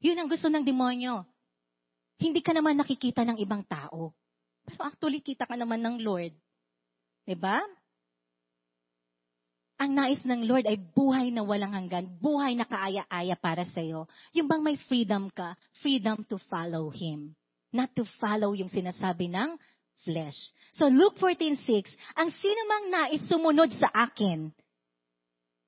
Yun ang gusto ng demonyo. Hindi ka naman nakikita ng ibang tao. Pero actually, kita ka naman ng Lord. ba? Diba? Ang nais ng Lord ay buhay na walang hanggan, buhay na kaaya-aya para sa iyo. Yung bang may freedom ka, freedom to follow Him. Not to follow yung sinasabi ng flesh. So Luke 14.6, ang sino mang nais sumunod sa akin,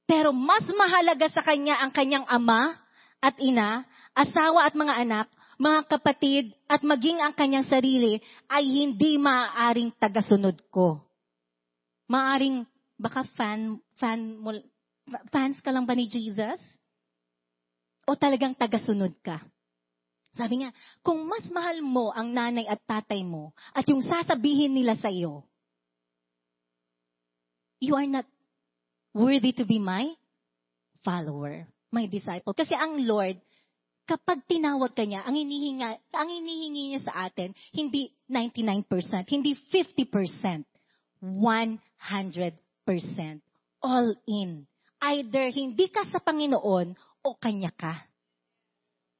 pero mas mahalaga sa kanya ang kanyang ama at ina, asawa at mga anak, mga kapatid, at maging ang kanyang sarili ay hindi maaaring tagasunod ko. Maaring, baka fan, fan fans ka lang ba ni Jesus? O talagang tagasunod ka? Sabi niya, kung mas mahal mo ang nanay at tatay mo at yung sasabihin nila sa iyo, you are not worthy to be my follower, my disciple. Kasi ang Lord, kapag tinawag ka niya, ang hinihingi, ang hinihingi niya sa atin, hindi 99%, hindi 50%, 100%. All in. Either hindi ka sa Panginoon o kanya ka.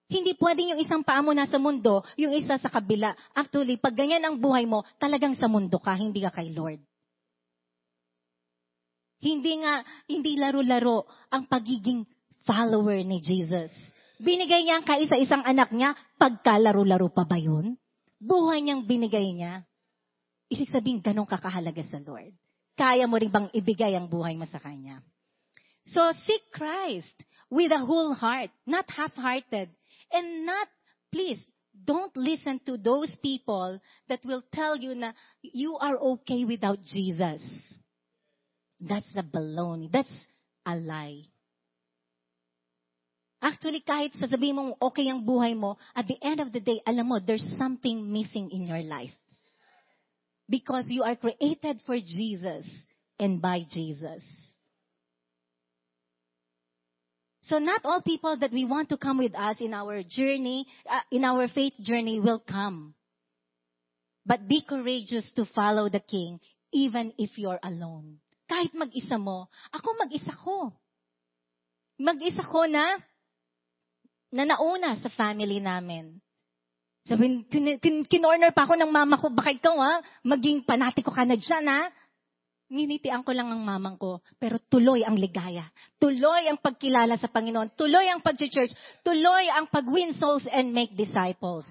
Hindi pwedeng yung isang paa mo nasa mundo, yung isa sa kabila. Actually, pag ganyan ang buhay mo, talagang sa mundo ka, hindi ka kay Lord. Hindi nga, hindi laro-laro ang pagiging follower ni Jesus. Binigay niya ang kaisa-isang anak niya, pagkalaro-laro pa ba yun? Buhay niyang binigay niya. Isig sabihin, ganun kakahalaga sa Lord. Kaya mo rin bang ibigay ang buhay mo sa Kanya? So, seek Christ with a whole heart, not half-hearted. And not, please, don't listen to those people that will tell you na you are okay without Jesus. That's the baloney. That's a lie. Actually, kahit sasabihin mong okay ang buhay mo, at the end of the day, alam mo, there's something missing in your life. Because you are created for Jesus and by Jesus. So not all people that we want to come with us in our journey, uh, in our faith journey will come. But be courageous to follow the King even if you're alone. Kahit mag-isa mo, ako mag-isa ko. mag-isa ko na, na nauna sa family namin. Sabi, kin- kin- kinorner pa ako ng mama ko, baka ikaw ha, maging panatiko ka na dyan ha. Ninitian ko lang ang mamang ko, pero tuloy ang ligaya. Tuloy ang pagkilala sa Panginoon. Tuloy ang pag-church. Tuloy ang pag-win souls and make disciples.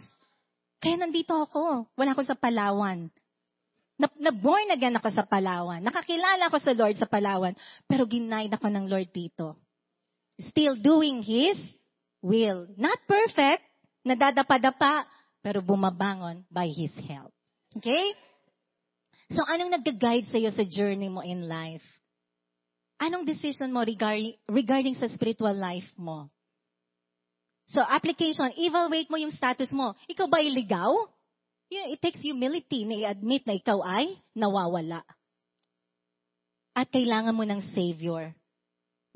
Kaya nandito ako. Wala ako sa Palawan. Na, na born again ako sa Palawan. Nakakilala ako sa Lord sa Palawan. Pero ginaid ako ng Lord dito. Still doing His will. Not perfect. Nadadapa-dapa. Pero bumabangon by His help. Okay? So, anong nag-guide sa'yo sa journey mo in life? Anong decision mo regarding, regarding sa spiritual life mo? So, application, evaluate mo yung status mo. Ikaw ba ay ligaw? Yeah, it takes humility na i-admit na ikaw ay nawawala. At kailangan mo ng Savior.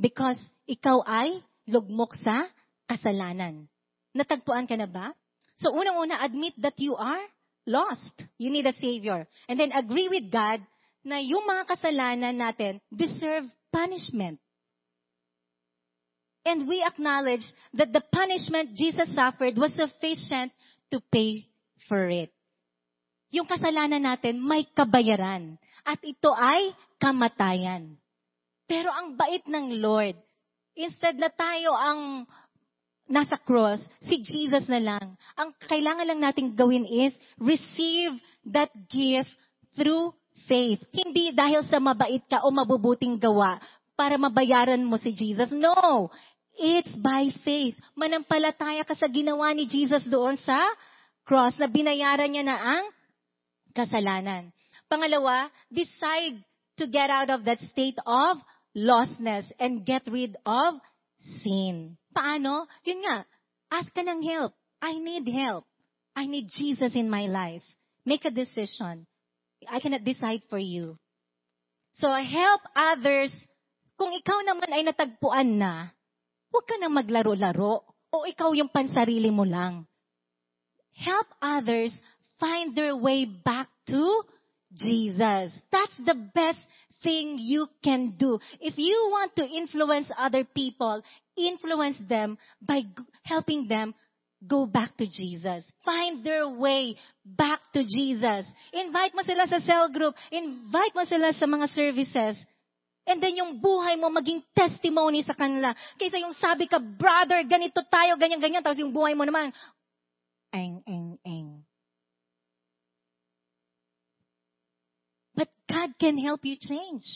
Because ikaw ay lugmok sa kasalanan. Natagpuan ka na ba? So, unang-una, admit that you are lost. You need a Savior. And then agree with God na yung mga kasalanan natin deserve punishment. And we acknowledge that the punishment Jesus suffered was sufficient to pay for it. Yung kasalanan natin may kabayaran. At ito ay kamatayan. Pero ang bait ng Lord, instead na tayo ang nasa cross, si Jesus na lang. Ang kailangan lang nating gawin is receive that gift through faith. Hindi dahil sa mabait ka o mabubuting gawa para mabayaran mo si Jesus. No! It's by faith. Manampalataya ka sa ginawa ni Jesus doon sa cross na binayaran niya na ang kasalanan. Pangalawa, decide to get out of that state of lostness and get rid of sin. Paano? Yun nga, ask ka ng help. I need help. I need Jesus in my life. Make a decision. I cannot decide for you. So help others. Kung ikaw naman ay natagpuan na, huwag ka na maglaro-laro o ikaw yung pansarili mo lang. Help others find their way back to Jesus. That's the best thing you can do. If you want to influence other people, influence them by helping them go back to Jesus. Find their way back to Jesus. Invite mo sila sa cell group. Invite mo sila sa mga services. And then yung buhay mo maging testimony sa kanila. Kaysa yung sabi ka, brother, ganito tayo, ganyan-ganyan. Tapos yung buhay mo naman, eng, eng, God can help you change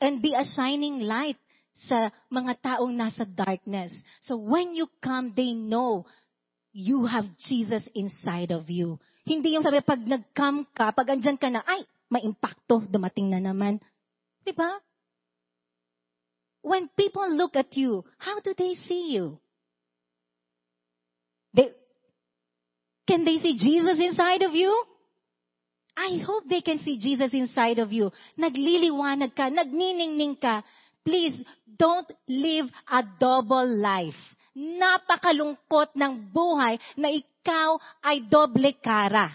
and be a shining light sa mga taong nasa darkness. So when you come, they know you have Jesus inside of you. Hindi yung sabi, pag nag-come ka, pag andyan ka na, ay, may impacto, dumating na naman. Di ba? When people look at you, how do they see you? They, can they see Jesus inside of you? I hope they can see Jesus inside of you. Nagliliwanag ka, nagniningning ka. Please, don't live a double life. Napakalungkot ng buhay na ikaw ay doble kara.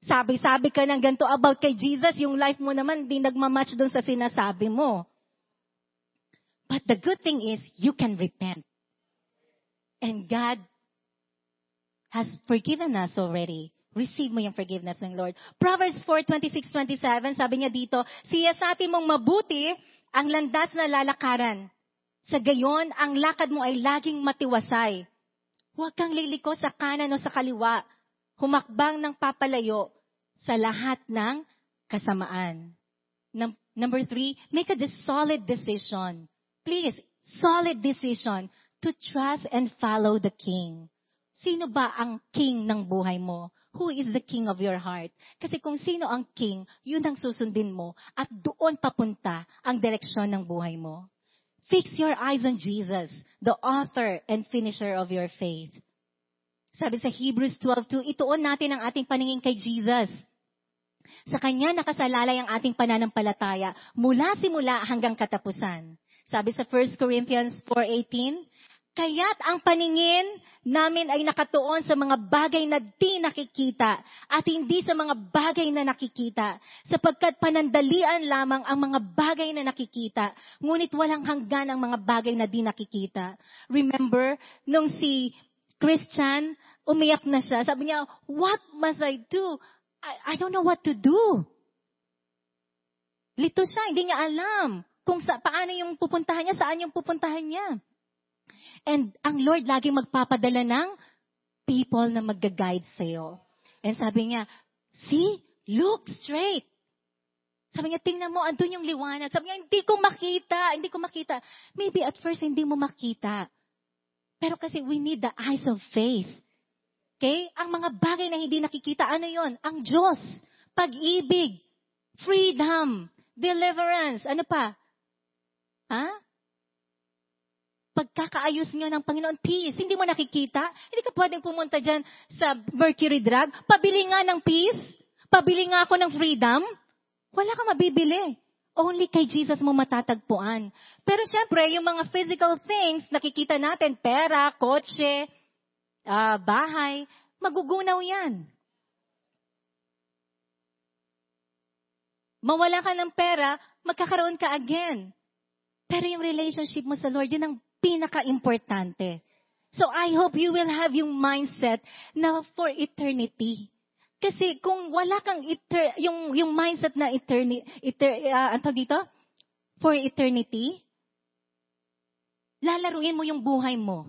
Sabi-sabi ka ng ganito about kay Jesus, yung life mo naman di nagmamatch dun sa sinasabi mo. But the good thing is, you can repent. And God has forgiven us already. Receive mo yung forgiveness ng Lord. Proverbs 4, 26, 27, sabi niya dito, Siyasati mong mabuti ang landas na lalakaran. Sa gayon, ang lakad mo ay laging matiwasay. Huwag kang liliko sa kanan o sa kaliwa. Humakbang ng papalayo sa lahat ng kasamaan. Num- number three, make a solid decision. Please, solid decision to trust and follow the King. Sino ba ang king ng buhay mo? Who is the king of your heart? Kasi kung sino ang king, yun ang susundin mo at doon papunta ang direksyon ng buhay mo. Fix your eyes on Jesus, the author and finisher of your faith. Sabi sa Hebrews 12.2, ituon natin ang ating paningin kay Jesus. Sa Kanya nakasalalay ang ating pananampalataya mula simula hanggang katapusan. Sabi sa 1 Corinthians 4.18, Kaya't ang paningin namin ay nakatuon sa mga bagay na di nakikita at hindi sa mga bagay na nakikita sapagkat panandalian lamang ang mga bagay na nakikita ngunit walang hanggan ang mga bagay na di nakikita. Remember, nung si Christian, umiyak na siya. Sabi niya, what must I do? I, I don't know what to do. Lito siya, hindi niya alam kung sa, paano yung pupuntahan niya, saan yung pupuntahan niya. And ang Lord laging magpapadala ng people na mag-guide sa'yo. And sabi niya, see, look straight. Sabi niya, tingnan mo, andun yung liwanag. Sabi niya, hindi ko makita, hindi ko makita. Maybe at first hindi mo makita. Pero kasi we need the eyes of faith. Okay? Ang mga bagay na hindi nakikita, ano yon? Ang Diyos, pag-ibig, freedom, deliverance, ano pa? Ha? Pagkakaayos nyo ng Panginoon, peace. Hindi mo nakikita? Hindi ka pwedeng pumunta dyan sa Mercury Drug. Pabili nga ng peace. Pabili nga ako ng freedom. Wala kang mabibili. Only kay Jesus mo matatagpuan. Pero syempre, yung mga physical things, nakikita natin, pera, kotse, uh, bahay, magugunaw yan. Mawala ka ng pera, magkakaroon ka again. Pero yung relationship mo sa Lord, yun ang pinaka-importante. So I hope you will have yung mindset na for eternity. Kasi kung wala kang eter, yung yung mindset na eternity, eter, uh, ano dito? For eternity, lalaruin mo yung buhay mo.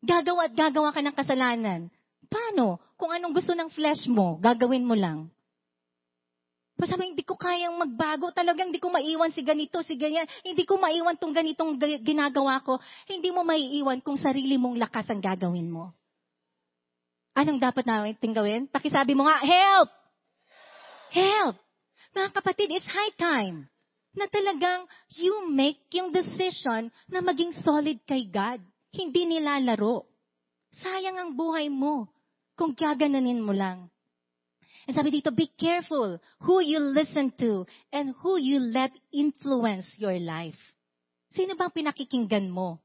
Gagawa at gagawa ka ng kasalanan. Paano? Kung anong gusto ng flesh mo, gagawin mo lang. Pero sabi, hindi ko kayang magbago. Talagang hindi ko maiwan si ganito, si ganyan. Hindi ko maiwan tong ganitong ginagawa ko. Hindi mo maiiwan kung sarili mong lakas ang gagawin mo. Anong dapat natin gawin? Pakisabi mo nga, help! Help! Mga kapatid, it's high time na talagang you make yung decision na maging solid kay God. Hindi nilalaro. Sayang ang buhay mo kung gaganunin mo lang. And sabi dito, be careful who you listen to and who you let influence your life. Sino bang pinakikinggan mo?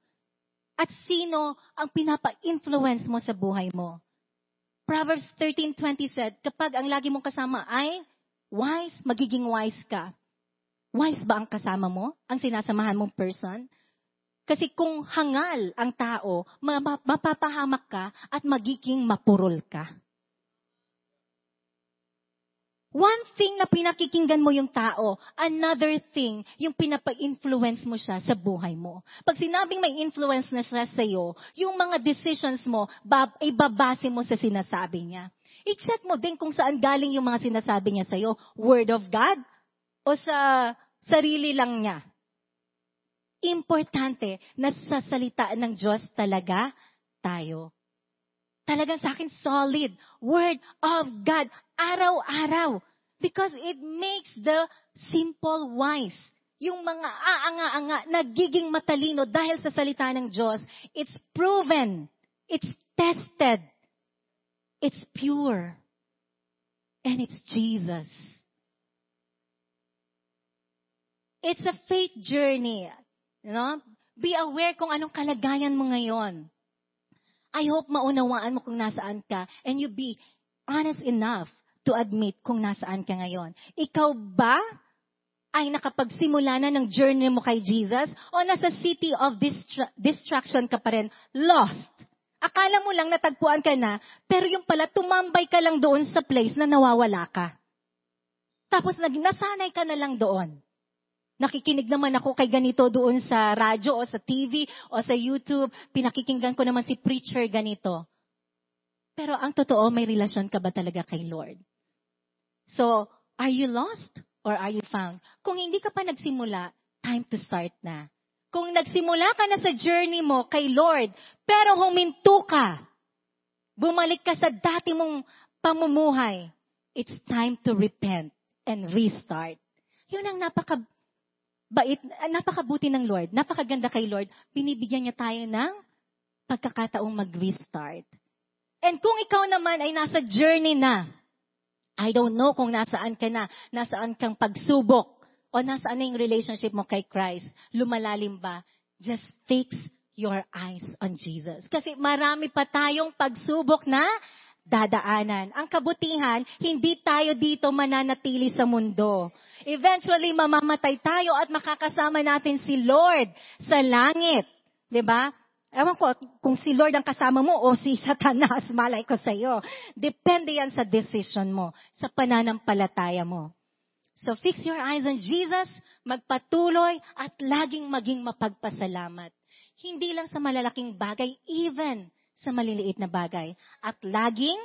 At sino ang pinapa-influence mo sa buhay mo? Proverbs 13.20 said, kapag ang lagi mong kasama ay wise, magiging wise ka. Wise ba ang kasama mo? Ang sinasamahan mong person? Kasi kung hangal ang tao, mapapahamak ka at magiging mapurol ka. One thing na pinakikinggan mo yung tao, another thing, yung pinapa-influence mo siya sa buhay mo. Pag sinabing may influence na siya sa iyo, yung mga decisions mo, bab, ibabase mo sa sinasabi niya. I-check mo din kung saan galing yung mga sinasabi niya sa iyo. Word of God o sa sarili lang niya. Importante na sa salita ng Diyos talaga tayo. Talagang sa akin solid. Word of God. Araw-araw. Because it makes the simple wise. Yung mga aanga-anga, nagiging matalino dahil sa salita ng Diyos. It's proven. It's tested. It's pure. And it's Jesus. It's a faith journey. You know? Be aware kung anong kalagayan mo ngayon. I hope maunawaan mo kung nasaan ka and you be honest enough to admit kung nasaan ka ngayon. Ikaw ba ay nakapagsimula na ng journey mo kay Jesus o nasa city of distra- distraction ka pa rin, lost? Akala mo lang natagpuan ka na, pero yung pala tumambay ka lang doon sa place na nawawala ka. Tapos nag nasanay ka na lang doon. Nakikinig naman ako kay ganito doon sa radyo o sa TV o sa YouTube. Pinakikinggan ko naman si preacher ganito. Pero ang totoo, may relasyon ka ba talaga kay Lord? So, are you lost or are you found? Kung hindi ka pa nagsimula, time to start na. Kung nagsimula ka na sa journey mo kay Lord, pero huminto ka, bumalik ka sa dati mong pamumuhay, it's time to repent and restart. Yun ang napaka bait, napakabuti ng Lord, napakaganda kay Lord, binibigyan niya tayo ng pagkakataong mag-restart. And kung ikaw naman ay nasa journey na, I don't know kung nasaan ka na, nasaan kang pagsubok, o nasaan na yung relationship mo kay Christ, lumalalim ba, just fix your eyes on Jesus. Kasi marami pa tayong pagsubok na dadaanan. Ang kabutihan, hindi tayo dito mananatili sa mundo. Eventually, mamamatay tayo at makakasama natin si Lord sa langit. ba? Ewan ko kung si Lord ang kasama mo o si Satanas, malay ko sa iyo. Depende yan sa decision mo, sa pananampalataya mo. So fix your eyes on Jesus, magpatuloy at laging maging mapagpasalamat. Hindi lang sa malalaking bagay, even sa maliliit na bagay at laging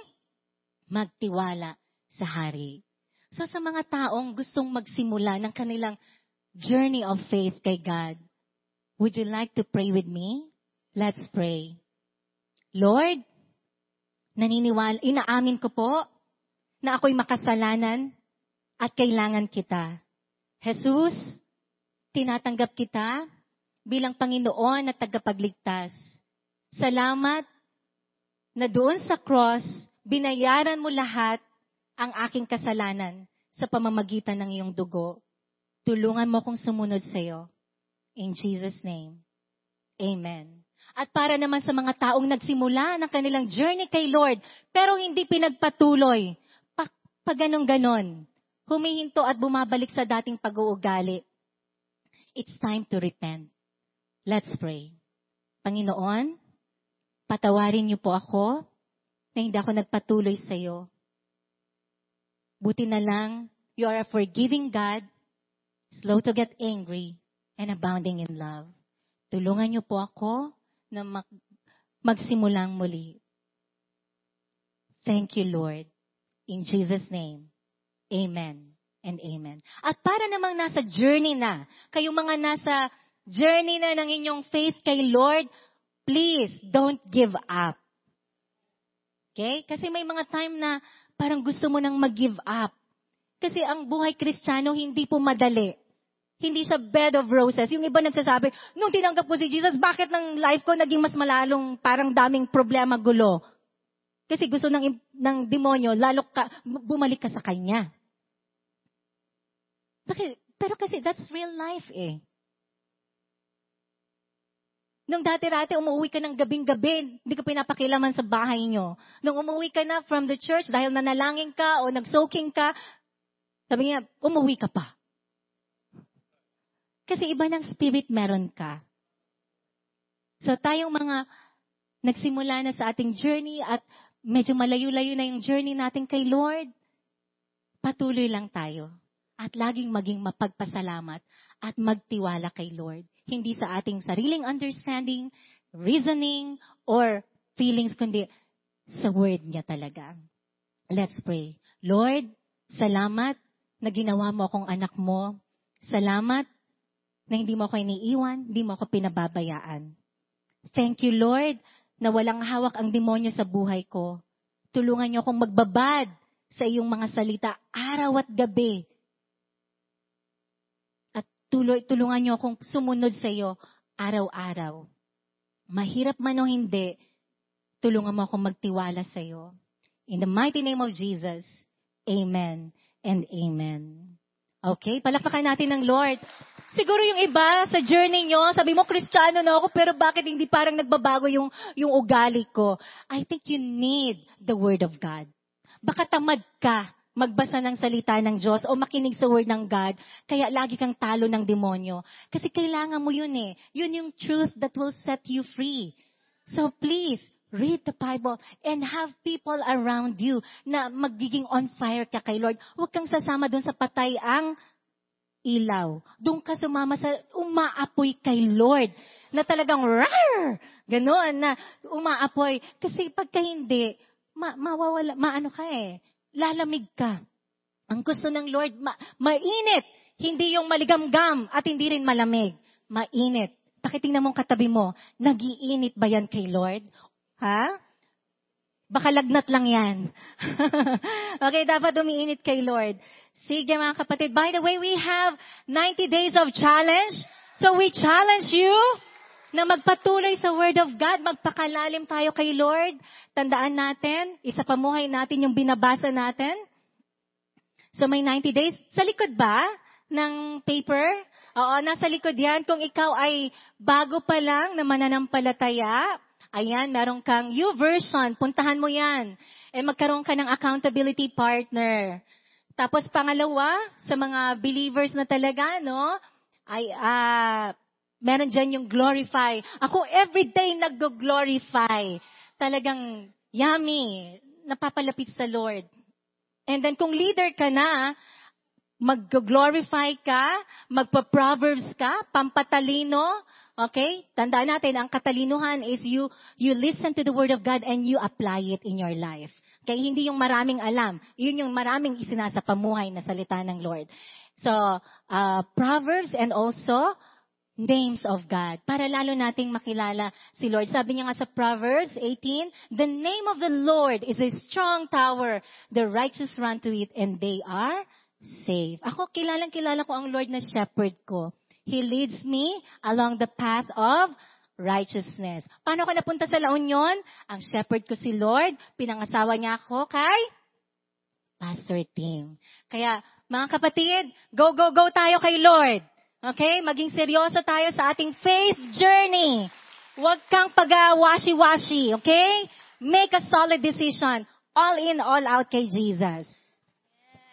magtiwala sa hari. So sa mga taong gustong magsimula ng kanilang journey of faith kay God, would you like to pray with me? Let's pray. Lord, naniniwala, inaamin ko po na ako'y makasalanan at kailangan kita. Jesus, tinatanggap kita bilang Panginoon at tagapagligtas. Salamat na doon sa cross, binayaran mo lahat ang aking kasalanan sa pamamagitan ng iyong dugo. Tulungan mo kong sumunod sa iyo. In Jesus' name. Amen. At para naman sa mga taong nagsimula ng kanilang journey kay Lord, pero hindi pinagpatuloy, pa, pa ganon-ganon, humihinto at bumabalik sa dating pag-uugali. It's time to repent. Let's pray. Panginoon, Patawarin niyo po ako na hindi ako nagpatuloy sa iyo. Buti na lang, you are a forgiving God, slow to get angry, and abounding in love. Tulungan niyo po ako na mag- magsimulang muli. Thank you, Lord. In Jesus' name, Amen and Amen. At para namang nasa journey na, kayong mga nasa journey na ng inyong faith kay Lord, please don't give up. Okay? Kasi may mga time na parang gusto mo nang mag-give up. Kasi ang buhay kristyano hindi po madali. Hindi siya bed of roses. Yung iba nagsasabi, nung tinanggap ko si Jesus, bakit ng life ko naging mas malalong parang daming problema, gulo? Kasi gusto ng, ng demonyo, lalo ka, bumalik ka sa kanya. Kasi, pero kasi that's real life eh. Nung dati-rati, umuwi ka ng gabing-gabi, hindi ka pinapakilaman sa bahay nyo. Nung umuwi ka na from the church, dahil nanalangin ka o nag-soaking ka, sabi niya, umuwi ka pa. Kasi iba ng spirit meron ka. So tayong mga nagsimula na sa ating journey at medyo malayo-layo na yung journey natin kay Lord, patuloy lang tayo. At laging maging mapagpasalamat at magtiwala kay Lord hindi sa ating sariling understanding, reasoning, or feelings, kundi sa word niya talaga. Let's pray. Lord, salamat na ginawa mo akong anak mo. Salamat na hindi mo ako iniiwan, hindi mo ako pinababayaan. Thank you, Lord, na walang hawak ang demonyo sa buhay ko. Tulungan niyo akong magbabad sa iyong mga salita araw at gabi tuloy, tulungan niyo akong sumunod sa iyo araw-araw. Mahirap man o hindi, tulungan mo akong magtiwala sa iyo. In the mighty name of Jesus, Amen and Amen. Okay, palakpakan natin ng Lord. Siguro yung iba sa journey nyo, sabi mo, Kristiyano na ako, pero bakit hindi parang nagbabago yung, yung ugali ko? I think you need the Word of God. Baka tamad ka magbasa ng salita ng Diyos o makinig sa word ng God, kaya lagi kang talo ng demonyo. Kasi kailangan mo yun eh. Yun yung truth that will set you free. So please, read the Bible and have people around you na magiging on fire ka kay Lord. Huwag kang sasama doon sa patay ang ilaw. Doon ka sumama sa umaapoy kay Lord. Na talagang rar! Ganon na umaapoy. Kasi pagka hindi, ma- mawawala, maano ka eh lalamig ka. Ang gusto ng Lord, ma- mainit. Hindi yung maligamgam at hindi rin malamig. Mainit. Pakitingnan mong katabi mo, nagiinit ba yan kay Lord? Ha? Baka lagnat lang yan. okay, dapat umiinit kay Lord. Sige mga kapatid. By the way, we have 90 days of challenge. So we challenge you na magpatuloy sa Word of God, magpakalalim tayo kay Lord. Tandaan natin, isa pamuhay natin yung binabasa natin. So may 90 days. Sa likod ba ng paper, Oo, nasa likod yan. Kung ikaw ay bago pa lang na mananampalataya, ayan, meron kang version, puntahan mo yan. Eh, magkaroon ka ng accountability partner. Tapos pangalawa, sa mga believers na talaga, no, ay, ah, meron dyan yung glorify. Ako everyday nag-glorify. Talagang yummy. Napapalapit sa Lord. And then kung leader ka na, mag-glorify ka, magpa-proverbs ka, pampatalino, okay? Tandaan natin, ang katalinuhan is you, you listen to the word of God and you apply it in your life. Okay? Hindi yung maraming alam. Yun yung maraming isinasapamuhay na salita ng Lord. So, uh, proverbs and also names of God. Para lalo nating makilala si Lord. Sabi niya nga sa Proverbs 18, The name of the Lord is a strong tower. The righteous run to it and they are safe. Ako, kilalang kilala ko ang Lord na shepherd ko. He leads me along the path of righteousness. Paano ako napunta sa La Union? Ang shepherd ko si Lord, pinangasawa niya ako kay Pastor Tim. Kaya, mga kapatid, go, go, go tayo kay Lord. Okay? Maging seryoso tayo sa ating faith journey. Huwag kang pag-washi-washi, okay? Make a solid decision. All in, all out kay Jesus.